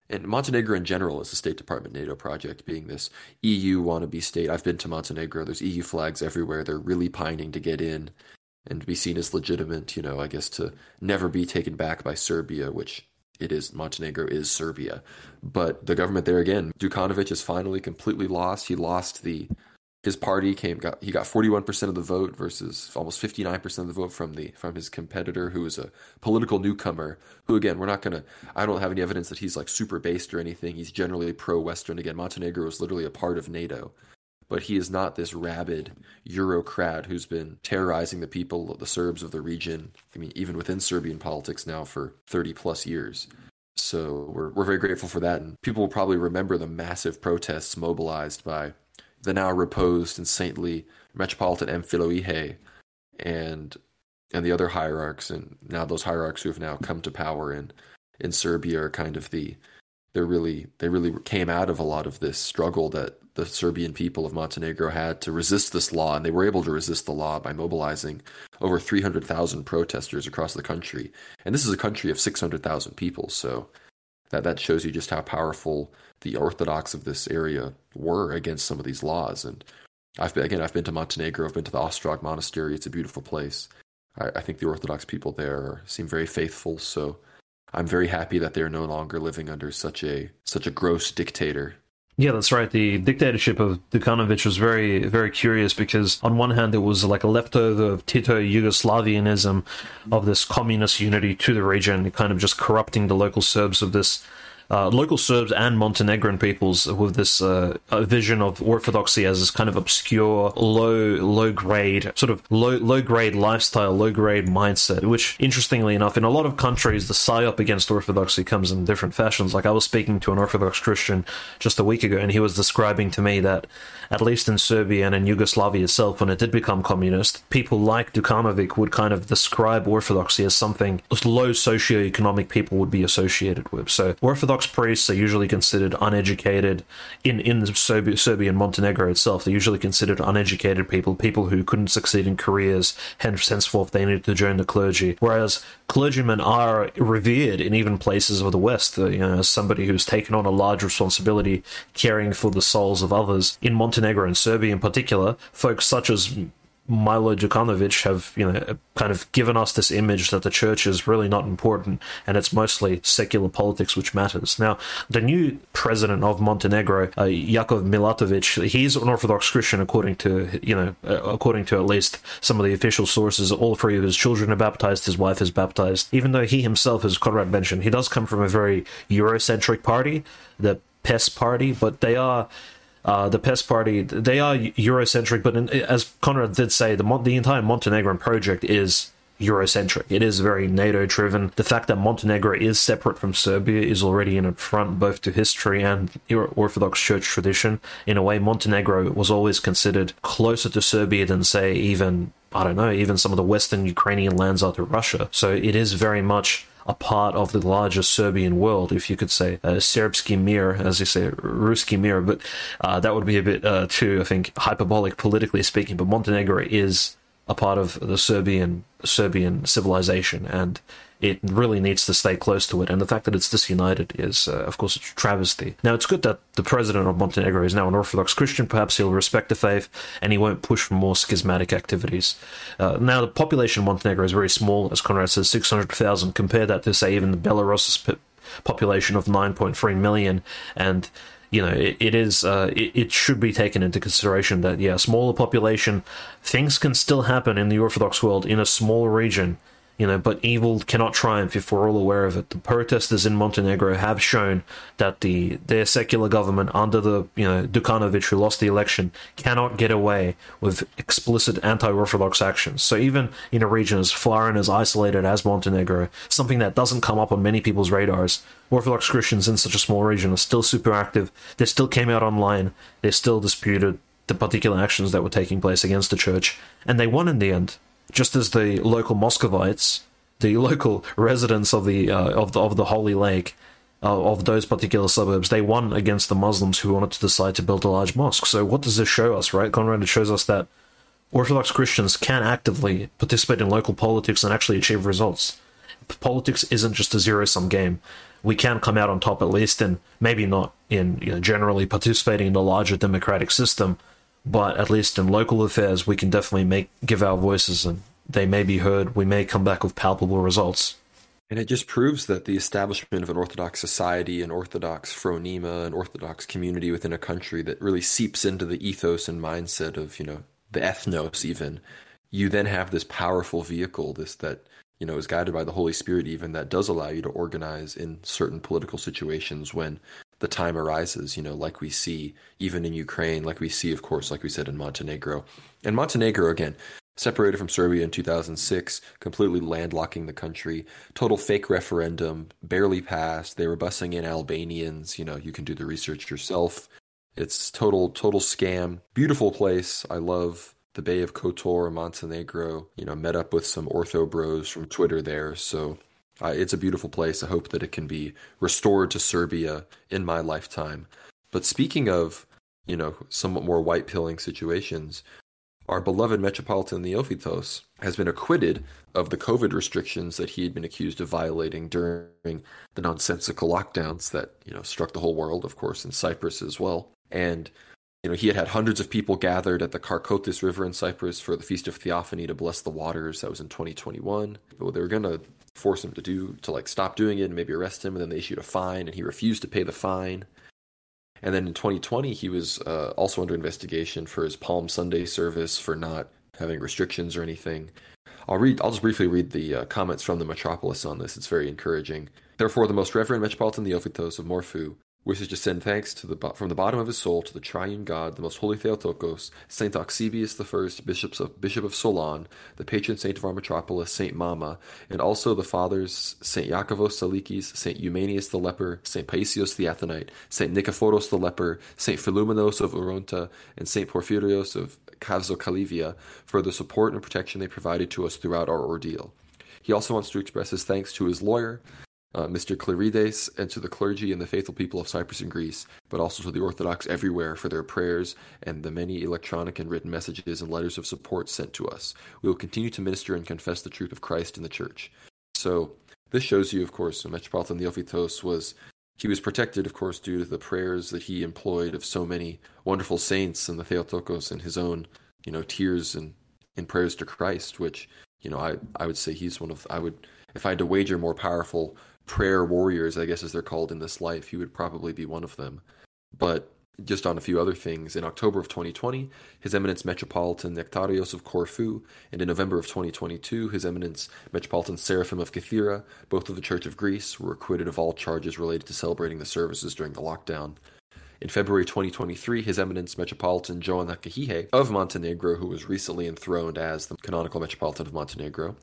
and Montenegro in general is a State Department NATO project, being this EU wannabe state. I've been to Montenegro. There's EU flags everywhere. They're really pining to get in and be seen as legitimate, you know, I guess to never be taken back by Serbia, which it is Montenegro is Serbia. But the government there again, Dukanovic is finally completely lost. He lost the his party came got he got 41% of the vote versus almost 59% of the vote from the from his competitor who is a political newcomer who again we're not going to I don't have any evidence that he's like super based or anything he's generally pro western again Montenegro is literally a part of NATO but he is not this rabid Eurocrat who's been terrorizing the people, the Serbs of the region. I mean, even within Serbian politics now for 30 plus years. So we're, we're very grateful for that. And people will probably remember the massive protests mobilized by the now reposed and saintly Metropolitan Amfilohije and and the other hierarchs. And now those hierarchs who have now come to power in, in Serbia are kind of the they're really they really came out of a lot of this struggle that the Serbian people of Montenegro had to resist this law, and they were able to resist the law by mobilizing over 300,000 protesters across the country. And this is a country of 600,000 people, so that that shows you just how powerful the Orthodox of this area were against some of these laws. And I've been, again, I've been to Montenegro, I've been to the Ostrog Monastery. It's a beautiful place. I, I think the Orthodox people there seem very faithful, so I'm very happy that they're no longer living under such a such a gross dictator
yeah, that's right. The dictatorship of Dukanovic was very, very curious because, on one hand, it was like a leftover of Tito Yugoslavianism of this communist unity to the region, kind of just corrupting the local Serbs of this uh, local Serbs and Montenegrin peoples with this uh, vision of orthodoxy as this kind of obscure, low, low grade, sort of low, low grade lifestyle, low grade mindset. Which, interestingly enough, in a lot of countries, the psyop against orthodoxy comes in different fashions. Like I was speaking to an Orthodox Christian just a week ago, and he was describing to me that, at least in Serbia and in Yugoslavia itself, when it did become communist, people like Dukanovic would kind of describe orthodoxy as something low socioeconomic people would be associated with. So orthodox Orthodox priests are usually considered uneducated in in Serbia, and Montenegro itself. They're usually considered uneducated people, people who couldn't succeed in careers. Hence, henceforth, they needed to join the clergy. Whereas clergymen are revered in even places of the West. You know, as somebody who's taken on a large responsibility, caring for the souls of others. In Montenegro and Serbia, in particular, folks such as Milo Djukanovic have, you know, kind of given us this image that the church is really not important and it's mostly secular politics which matters. Now, the new president of Montenegro, uh, Jakov Milatovic, he's an Orthodox Christian according to, you know, uh, according to at least some of the official sources. All three of his children are baptized, his wife is baptized. Even though he himself, as Conrad mentioned, he does come from a very Eurocentric party, the PES party, but they are uh, the PES party, they are Eurocentric, but in, as Conrad did say, the, the entire Montenegrin project is Eurocentric. It is very NATO driven. The fact that Montenegro is separate from Serbia is already an affront both to history and Orthodox Church tradition. In a way, Montenegro was always considered closer to Serbia than, say, even, I don't know, even some of the Western Ukrainian lands are to Russia. So it is very much a part of the larger Serbian world, if you could say, uh, Serbski mir, as you say, Ruski mir, but uh, that would be a bit uh, too, I think, hyperbolic politically speaking. But Montenegro is a part of the Serbian Serbian civilization, and it really needs to stay close to it. And the fact that it's disunited is, uh, of course, a travesty. Now, it's good that the president of Montenegro is now an Orthodox Christian. Perhaps he'll respect the faith and he won't push for more schismatic activities. Uh, now, the population of Montenegro is very small, as Conrad says, 600,000. Compare that to, say, even the Belarus's population of 9.3 million. And you know, it, it is uh, it, it, should be taken into consideration that yeah, smaller population, things can still happen in the Orthodox world in a smaller region you know, but evil cannot triumph if we're all aware of it. The protesters in Montenegro have shown that the their secular government under the you know Dukanovic who lost the election cannot get away with explicit anti-orthodox actions. So even in a region as far and as isolated as Montenegro, something that doesn't come up on many people's radars, Orthodox Christians in such a small region are still super active. They still came out online. They still disputed the particular actions that were taking place against the church, and they won in the end just as the local Moscovites, the local residents of the uh, of the of the Holy Lake, uh, of those particular suburbs, they won against the Muslims who wanted to decide to build a large mosque. So what does this show us, right, Conrad? It shows us that Orthodox Christians can actively participate in local politics and actually achieve results. Politics isn't just a zero sum game. We can come out on top at least, and maybe not in you know, generally participating in the larger democratic system, but at least in local affairs, we can definitely make give our voices and they may be heard. We may come back with palpable results.
And it just proves that the establishment of an Orthodox society, an Orthodox phronema, an Orthodox community within a country that really seeps into the ethos and mindset of, you know, the ethnos even, you then have this powerful vehicle, this that, you know, is guided by the Holy Spirit even that does allow you to organize in certain political situations when the time arises, you know, like we see even in Ukraine, like we see, of course, like we said in Montenegro. And Montenegro, again, separated from Serbia in 2006, completely landlocking the country. Total fake referendum, barely passed. They were bussing in Albanians. You know, you can do the research yourself. It's total total scam. Beautiful place. I love the Bay of Kotor, Montenegro. You know, met up with some ortho bros from Twitter there. So uh, it's a beautiful place. I hope that it can be restored to Serbia in my lifetime. But speaking of, you know, somewhat more white pilling situations, our beloved Metropolitan Neophytos has been acquitted of the COVID restrictions that he had been accused of violating during the nonsensical lockdowns that you know struck the whole world, of course, in Cyprus as well. And you know he had had hundreds of people gathered at the Karkotis River in Cyprus for the Feast of Theophany to bless the waters. That was in 2021. But they were going to force him to do to like stop doing it and maybe arrest him, and then they issued a fine, and he refused to pay the fine. And then in 2020, he was uh, also under investigation for his Palm Sunday service for not having restrictions or anything. I'll read. I'll just briefly read the uh, comments from the metropolis on this. It's very encouraging. Therefore, the most reverend Metropolitan Neophytos of Morphou wishes to send thanks the, from the bottom of his soul to the triune God, the most holy Theotokos, Saint Auxibius I, Bishop of, Bishop of Solon, the patron saint of our metropolis, Saint Mama, and also the fathers Saint Iakovos Tsalikis, Saint Eumenius the leper, Saint Paisios the Athonite, Saint Nikephoros the leper, Saint Philumenos of Orounta, and Saint Porphyrios of Kavzo for the support and protection they provided to us throughout our ordeal. He also wants to express his thanks to his lawyer, uh, Mr. Clerides, and to the clergy and the faithful people of Cyprus and Greece, but also to the Orthodox everywhere for their prayers and the many electronic and written messages and letters of support sent to us. We will continue to minister and confess the truth of Christ in the Church. So, this shows you, of course, Metropolitan Neophytos was he was protected, of course, due to the prayers that he employed of so many wonderful saints and the Theotokos and his own, you know, tears and, and prayers to Christ, which, you know, I, I would say he's one of, I would, if I had to wager more powerful prayer warriors, I guess as they're called in this life, he would probably be one of them. But just on a few other things, in October of 2020, His Eminence Metropolitan Nectarios of Corfu, and in November of 2022, His Eminence Metropolitan Seraphim of Kythera, both of the Church of Greece, were acquitted of all charges related to celebrating the services during the lockdown. In February 2023, His Eminence Metropolitan Joanikije of Montenegro, who was recently enthroned as the canonical Metropolitan of Montenegro,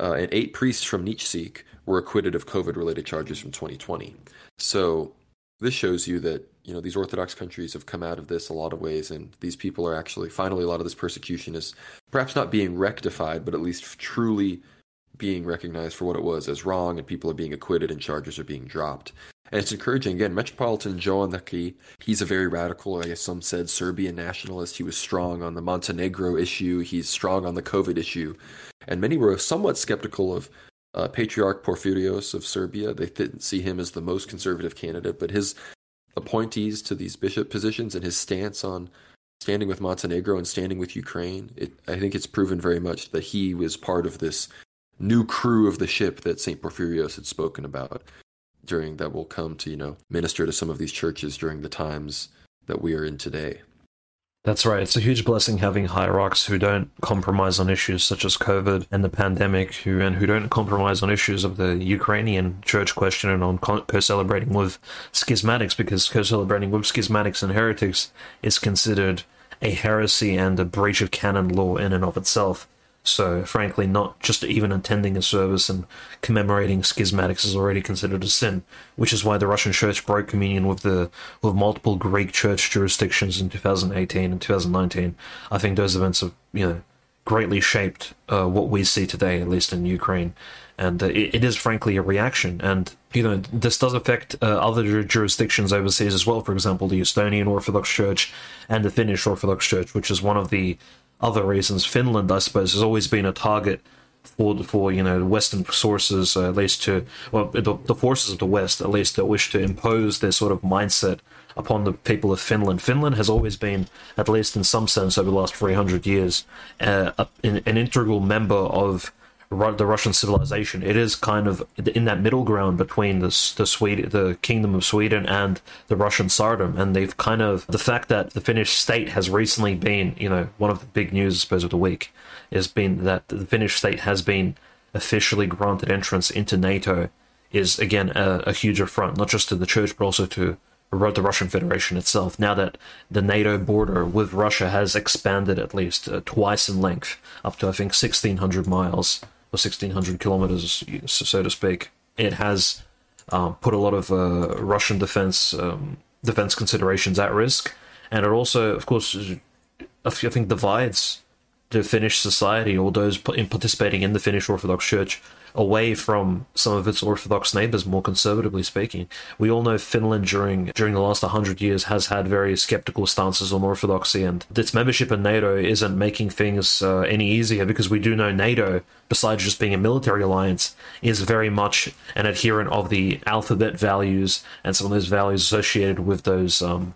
uh, and eight priests from Nikšić were acquitted of COVID related charges from 2020. So this shows you that you know these Orthodox countries have come out of this a lot of ways, and these people are actually finally a lot of this persecution is perhaps not being rectified, but at least truly being recognized for what it was as wrong, and people are being acquitted and charges are being dropped. And it's encouraging. Again, Metropolitan Joannaki, he's a very radical, I guess some said Serbian nationalist. He was strong on the Montenegro issue. He's strong on the COVID issue. And many were somewhat skeptical of uh, Patriarch Porfirios of Serbia. They didn't see him as the most conservative candidate, but his appointees to these bishop positions and his stance on standing with Montenegro and standing with Ukraine, it, I think it's proven very much that he was part of this new crew of the ship that St. Porphyrios had spoken about during that will come to, you know, minister to some of these churches during the times that we are in today.
That's right. It's a huge blessing having hierarchs who don't compromise on issues such as COVID and the pandemic, who and who don't compromise on issues of the Ukrainian church question and on co-celebrating with schismatics, because co-celebrating with schismatics and heretics is considered a heresy and a breach of canon law in and of itself. So, frankly, not just even attending a service and commemorating schismatics is already considered a sin, which is why the Russian Church broke communion with the with multiple Greek Church jurisdictions in 2018 and 2019. I think those events have, you know, greatly shaped uh, what we see today, at least in Ukraine, and uh, it, it is frankly a reaction. And you know, this does affect uh, other jurisdictions overseas as well. For example, the Estonian Orthodox Church and the Finnish Orthodox Church, which is one of the other reasons, Finland, I suppose, has always been a target for for you know Western sources, uh, at least to well the, the, forces of the West, at least that wish to impose their sort of mindset upon the people of Finland. Finland has always been, at least in some sense, over the last three hundred years, uh, an, an, integral member of the Russian civilization. It is kind of in that middle ground between the the Sweden, the Kingdom of Sweden, and the Russian Tsardom. And they've kind of the fact that the Finnish state has recently been, you know, one of the big news, I suppose, of the week has been that the Finnish state has been officially granted entrance into NATO. Is again a, a huge affront, not just to the church, but also to the Russian Federation itself. Now that the NATO border with Russia has expanded at least uh, twice in length, up to I think 1,600 miles or 1,600 kilometers, so to speak, it has um, put a lot of uh, Russian defense um, defense considerations at risk, and it also, of course, I think divides the Finnish society or those in participating in the Finnish Orthodox Church away from some of its Orthodox neighbors, more conservatively speaking. We all know Finland during during the last 100 years has had very skeptical stances on Orthodoxy, and its membership in NATO isn't making things uh, any easier because we do know NATO, besides just being a military alliance, is very much an adherent of the alphabet values and some of those values associated with those um,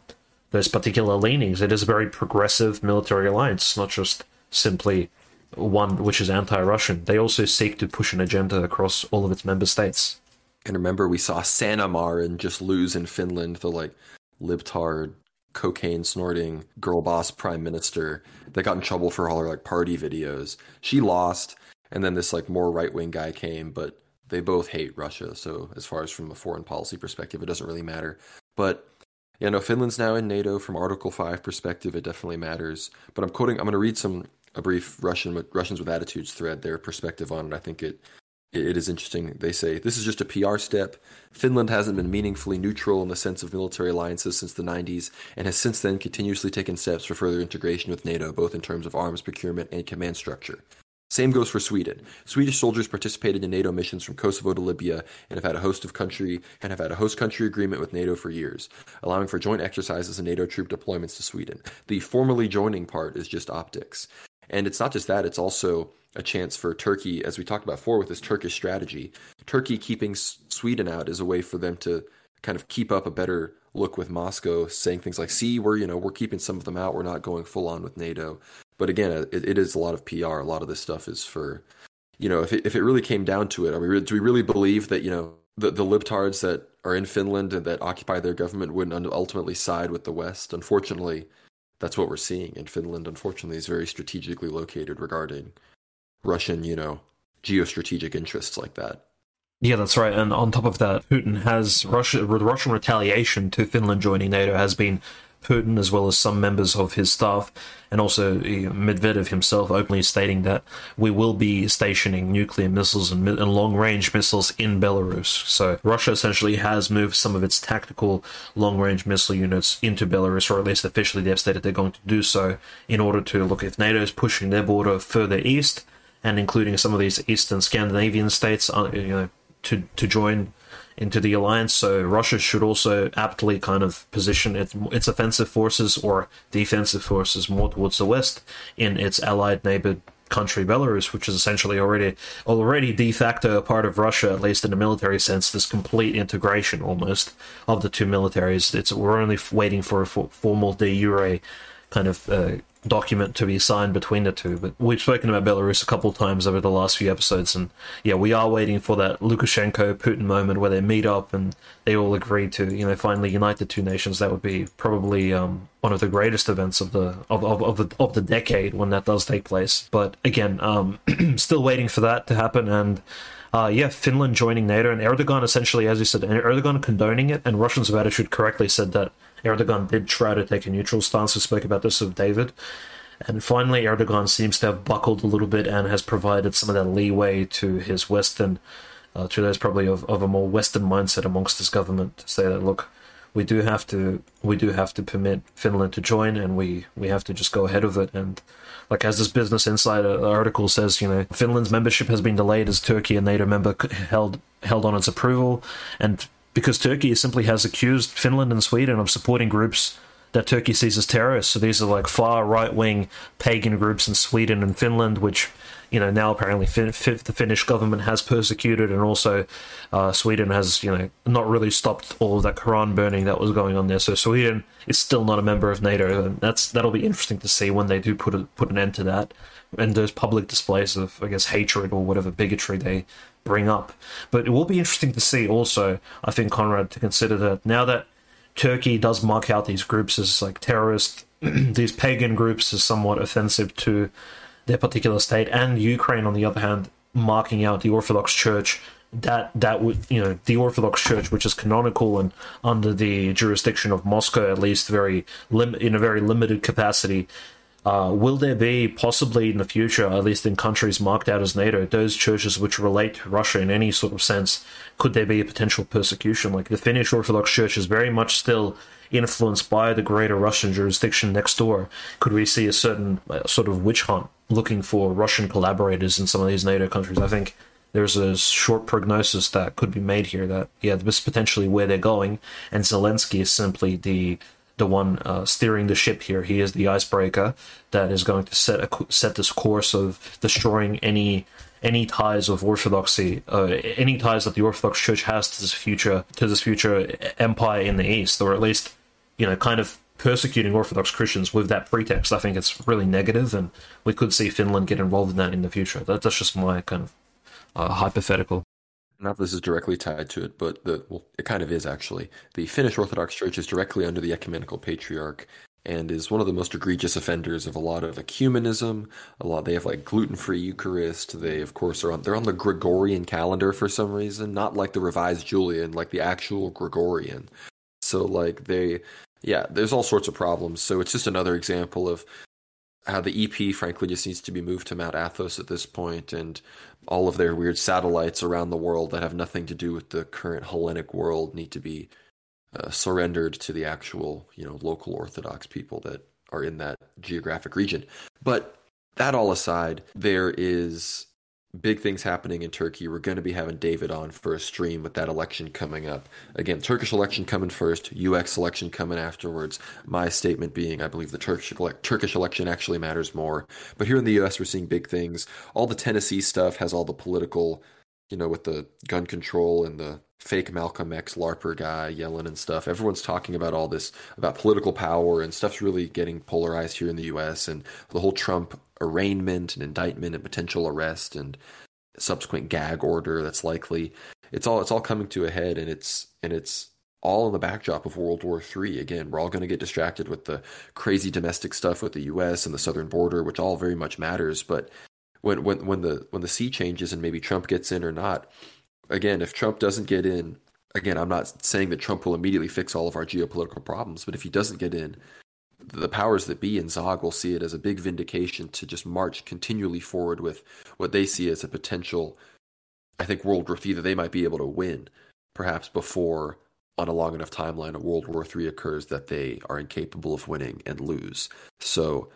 those particular leanings. It is a very progressive military alliance, not just simply one which is anti-Russian. They also seek to push an agenda across all of its member states.
And remember, we saw Sanna Marin just lose in Finland, the like libtard, cocaine snorting girl boss prime minister that got in trouble for all her like party videos. She lost, and then this like more right wing guy came, but they both hate Russia. So as far as from a foreign policy perspective, it doesn't really matter. But yeah, no, Finland's now in NATO from Article Five perspective. It definitely matters. But I'm quoting. I'm going to read some a brief Russian Russians with attitudes thread, their perspective on it. I think it it is interesting. They say this is just a PR step. Finland hasn't been meaningfully neutral in the sense of military alliances since the 90s and has since then continuously taken steps for further integration with NATO, both in terms of arms procurement and command structure. Same goes for Sweden. Swedish soldiers participated in NATO missions from Kosovo to Libya and have had a host of country and have had a host country agreement with NATO for years, allowing for joint exercises and NATO troop deployments to Sweden. The formally joining part is just optics. And it's not just that, it's also a chance for Turkey, as we talked about before with this Turkish strategy. Turkey keeping Sweden out is a way for them to kind of keep up a better look with Moscow, saying things like, see, we're, you know, we're keeping some of them out. We're not going full on with NATO. But again, uh, it, it is a lot of PR. A lot of this stuff is for, you know, if it, if it really came down to it, are we, do we really believe that, you know, the, the libtards that are in Finland and that occupy their government wouldn't ultimately side with the West? Unfortunately, that's what we're seeing. And Finland, unfortunately, is very strategically located regarding Russian, you know, geostrategic interests like that.
Yeah, that's right. And on top of that, Putin has Russia, Russian retaliation to Finland joining NATO has been Putin, as well as some members of his staff, and also Medvedev himself openly stating that we will be stationing nuclear missiles and, and long range missiles in Belarus. So Russia essentially has moved some of its tactical long range missile units into Belarus, or at least officially they've stated they're going to do so in order to look if NATO is pushing their border further east and including some of these eastern Scandinavian states, uh, you know, to to join into the alliance. So Russia should also aptly kind of position its, its offensive forces or defensive forces more towards the west in its allied neighbor country Belarus, which is essentially already already de facto a part of Russia, at least in a military sense. This complete integration almost of the two militaries. It's we're only waiting for a formal de jure kind of uh, document to be signed between the two. But we've spoken about Belarus a couple times over the last few episodes, and yeah, we are waiting for that Lukashenko Putin moment where they meet up and they all agree to, you know, finally unite the two nations. That would be probably um, one of the greatest events of the of, of, of the of the decade when that does take place. But again, um, still waiting for that to happen and. Uh, yeah, Finland joining NATO and Erdogan essentially, as you said, Erdogan condoning it, and Russians of attitude correctly said that Erdogan did try to take a neutral stance. We spoke about this with David. And finally, Erdogan seems to have buckled a little bit and has provided some of that leeway to his Western, uh, to those probably of, of a more Western mindset amongst his government to say that, look, we do have to we do have to permit Finland to join, and we we have to just go ahead of it. And like as this Business Insider article says, you know, Finland's membership has been delayed as Turkey, a NATO member, held held on its approval, and because Turkey simply has accused Finland and Sweden of supporting groups that Turkey sees as terrorists. So these are like far right wing pagan groups in Sweden and Finland, which you know now apparently fin- the Finnish government has persecuted, and also uh, Sweden has you know not really stopped all of that Quran burning that was going on there. So Sweden is still not a member of NATO, and that's that'll be interesting to see when they do put a, put an end to that and those public displays of I guess hatred or whatever bigotry they bring up. But it will be interesting to see also. I think Conrad to consider that now that Turkey does mark out these groups as like terrorist, these pagan groups as somewhat offensive to their particular state, and Ukraine, on the other hand, marking out the Orthodox Church. That that would you know the Orthodox Church, which is canonical and under the jurisdiction of Moscow, at least very lim- in a very limited capacity. Uh, will there be possibly in the future, at least in countries marked out as NATO, those churches which relate to Russia in any sort of sense? Could there be a potential persecution? Like the Finnish Orthodox Church is very much still influenced by the greater Russian jurisdiction next door. Could we see a certain uh, sort of witch hunt looking for Russian collaborators in some of these NATO countries. I think there's a short prognosis that could be made here that yeah, this is potentially where they're going, and Zelensky is simply the the one uh, steering the ship here. He is the icebreaker that is going to set a, set this course of destroying any any ties of orthodoxy, uh, any ties that the Orthodox Church has to this future to this future empire in the East, or at least you know, kind of persecuting Orthodox Christians with that pretext, I think it's really negative, and we could see Finland get involved in that in the future. That, that's just my kind of uh, hypothetical.
Not this is directly tied to it, but the well, it kind of is actually. The Finnish Orthodox Church is directly under the Ecumenical Patriarch and is one of the most egregious offenders of a lot of ecumenism. A lot they have like gluten-free Eucharist. They of course are on they're on the Gregorian calendar for some reason, not like the revised Julian, like the actual Gregorian. So like they yeah, there's all sorts of problems. So it's just another example of how the EP, frankly, just needs to be moved to Mount Athos at this point, and all of their weird satellites around the world that have nothing to do with the current Hellenic world need to be uh, surrendered to the actual, you know, local Orthodox people that are in that geographic region. But that all aside, there is big things happening in Turkey. We're going to be having David on for a stream with that election coming up. Again, Turkish election coming first, US election coming afterwards. My statement being, I believe the Turkish Turkish election actually matters more. But here in the US, we're seeing big things. All the Tennessee stuff has all the political, you know, with the gun control and the fake Malcolm X LARPer guy yelling and stuff. Everyone's talking about all this about political power and stuff's really getting polarized here in the US and the whole Trump arraignment and indictment and potential arrest and subsequent gag order that's likely. It's all it's all coming to a head and it's and it's all in the backdrop of World War III. Again, we're all going to get distracted with the crazy domestic stuff with the U.S. and the southern border, which all very much matters. But when when when the when the sea changes and maybe Trump gets in or not, again, if Trump doesn't get in, again, I'm not saying that Trump will immediately fix all of our geopolitical problems, but if he doesn't get in, the powers that be in Zog will see it as a big vindication to just march continually forward with what they see as a potential, I think, World War III that they might be able to win, perhaps before on a long enough timeline a World War III occurs that they are incapable of winning and lose. So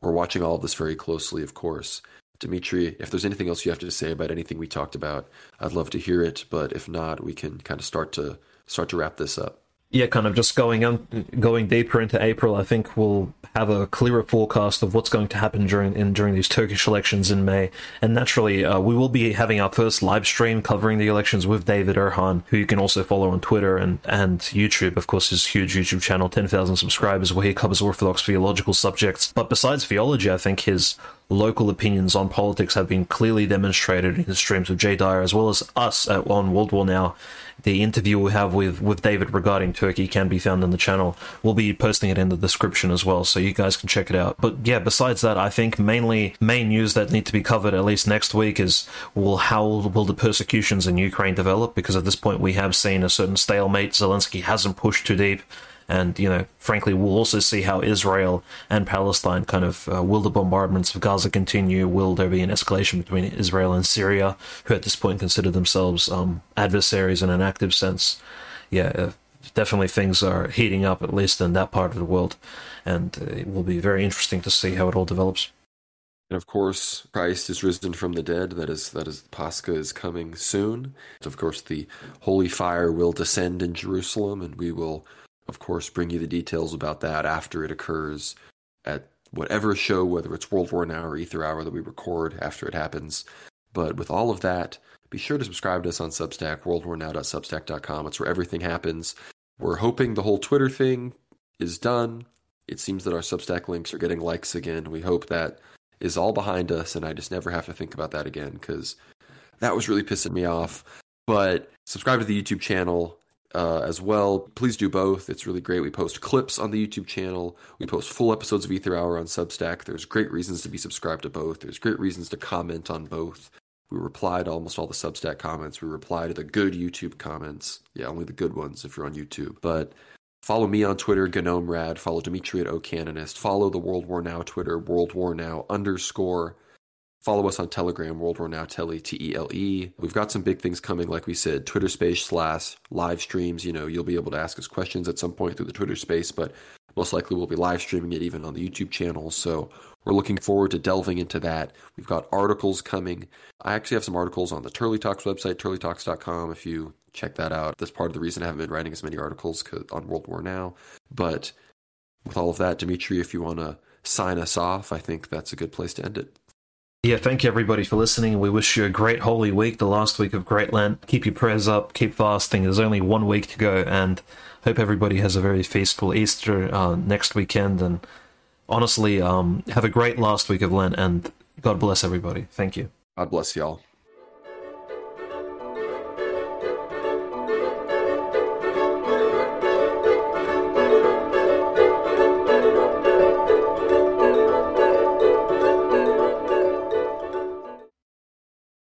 we're watching all of this very closely, of course. Dimitri, if there's anything else you have to say about anything we talked about, I'd love to hear it. But if not, we can kind of start to start to wrap this up
yeah, kind of just going on, going deeper into April, I think we'll have a clearer forecast of what's going to happen during in during these Turkish elections in May. And naturally, uh, we will be having our first live stream covering the elections with David Erhan, who you can also follow on Twitter and and YouTube. Of course, his huge YouTube channel, ten thousand subscribers, where he covers Orthodox theological subjects. But besides theology, I think his local opinions on politics have been clearly demonstrated in his streams with Jay Dyer, as well as us at on World War Now the interview we have with, with David regarding Turkey can be found on the channel. We'll be posting it in the description as well, so you guys can check it out. But yeah, besides that, I think mainly main news that need to be covered at least next week is well, how will the persecutions in Ukraine develop? Because at this point, we have seen a certain stalemate. Zelensky hasn't pushed too deep. And, you know, frankly, we'll also see how Israel and Palestine kind of uh, will the bombardments of Gaza continue? Will there be an escalation between Israel and Syria, who at this point consider themselves um, adversaries in an active sense? Yeah, uh, definitely things are heating up, at least in that part of the world. And uh, it will be very interesting to see how it all develops.
And of course, Christ is risen from the dead. That is, that is, Pascha is coming soon. Of course, the holy fire will descend in Jerusalem, and we will of course, bring you the details about that after it occurs at whatever show, whether it's World War Now or Aether Hour that we record after it happens. But with all of that, be sure to subscribe to us on Substack, worldwarnow.substack.com. It's where everything happens. We're hoping the whole Twitter thing is done. It seems that our Substack links are getting likes again. We hope that is all behind us, and I just never have to think about that again because that was really pissing me off. But subscribe to the YouTube channel uh, as well. Please do both. It's really great. We post clips on the YouTube channel. We post full episodes of Aether Hour on Substack. There's great reasons to be subscribed to both. There's great reasons to comment on both. We reply to almost all the Substack comments. We reply to the good YouTube comments. Yeah, only the good ones if you're on YouTube. But follow me on Twitter, GnomeRad. Follow Dimitri at OCanonist. Follow the World War Now Twitter, World War Now underscore. Follow us on Telegram, World War Now Tele, T E L E. We've got some big things coming, like we said, Twitter space slash live streams. You know, you'll be able to ask us questions at some point through the Twitter space, but most likely we'll be live streaming it even on the YouTube channel. So we're looking forward to delving into that. We've got articles coming. I actually have some articles on the Turley Talks website, turleytalks.com, if you check that out. That's part of the reason I haven't been writing as many articles on World War Now. But with all of that, Dimitri, if you want to sign us off, I think that's a good place to end it.
Yeah, thank you everybody for listening. We wish you a great Holy Week, the last week of Great Lent. Keep your prayers up, keep fasting. There's only one week to go, and hope everybody has a very feastful Easter uh, next weekend. And honestly, um, have a great last week of Lent, and God bless everybody. Thank you.
God bless y'all.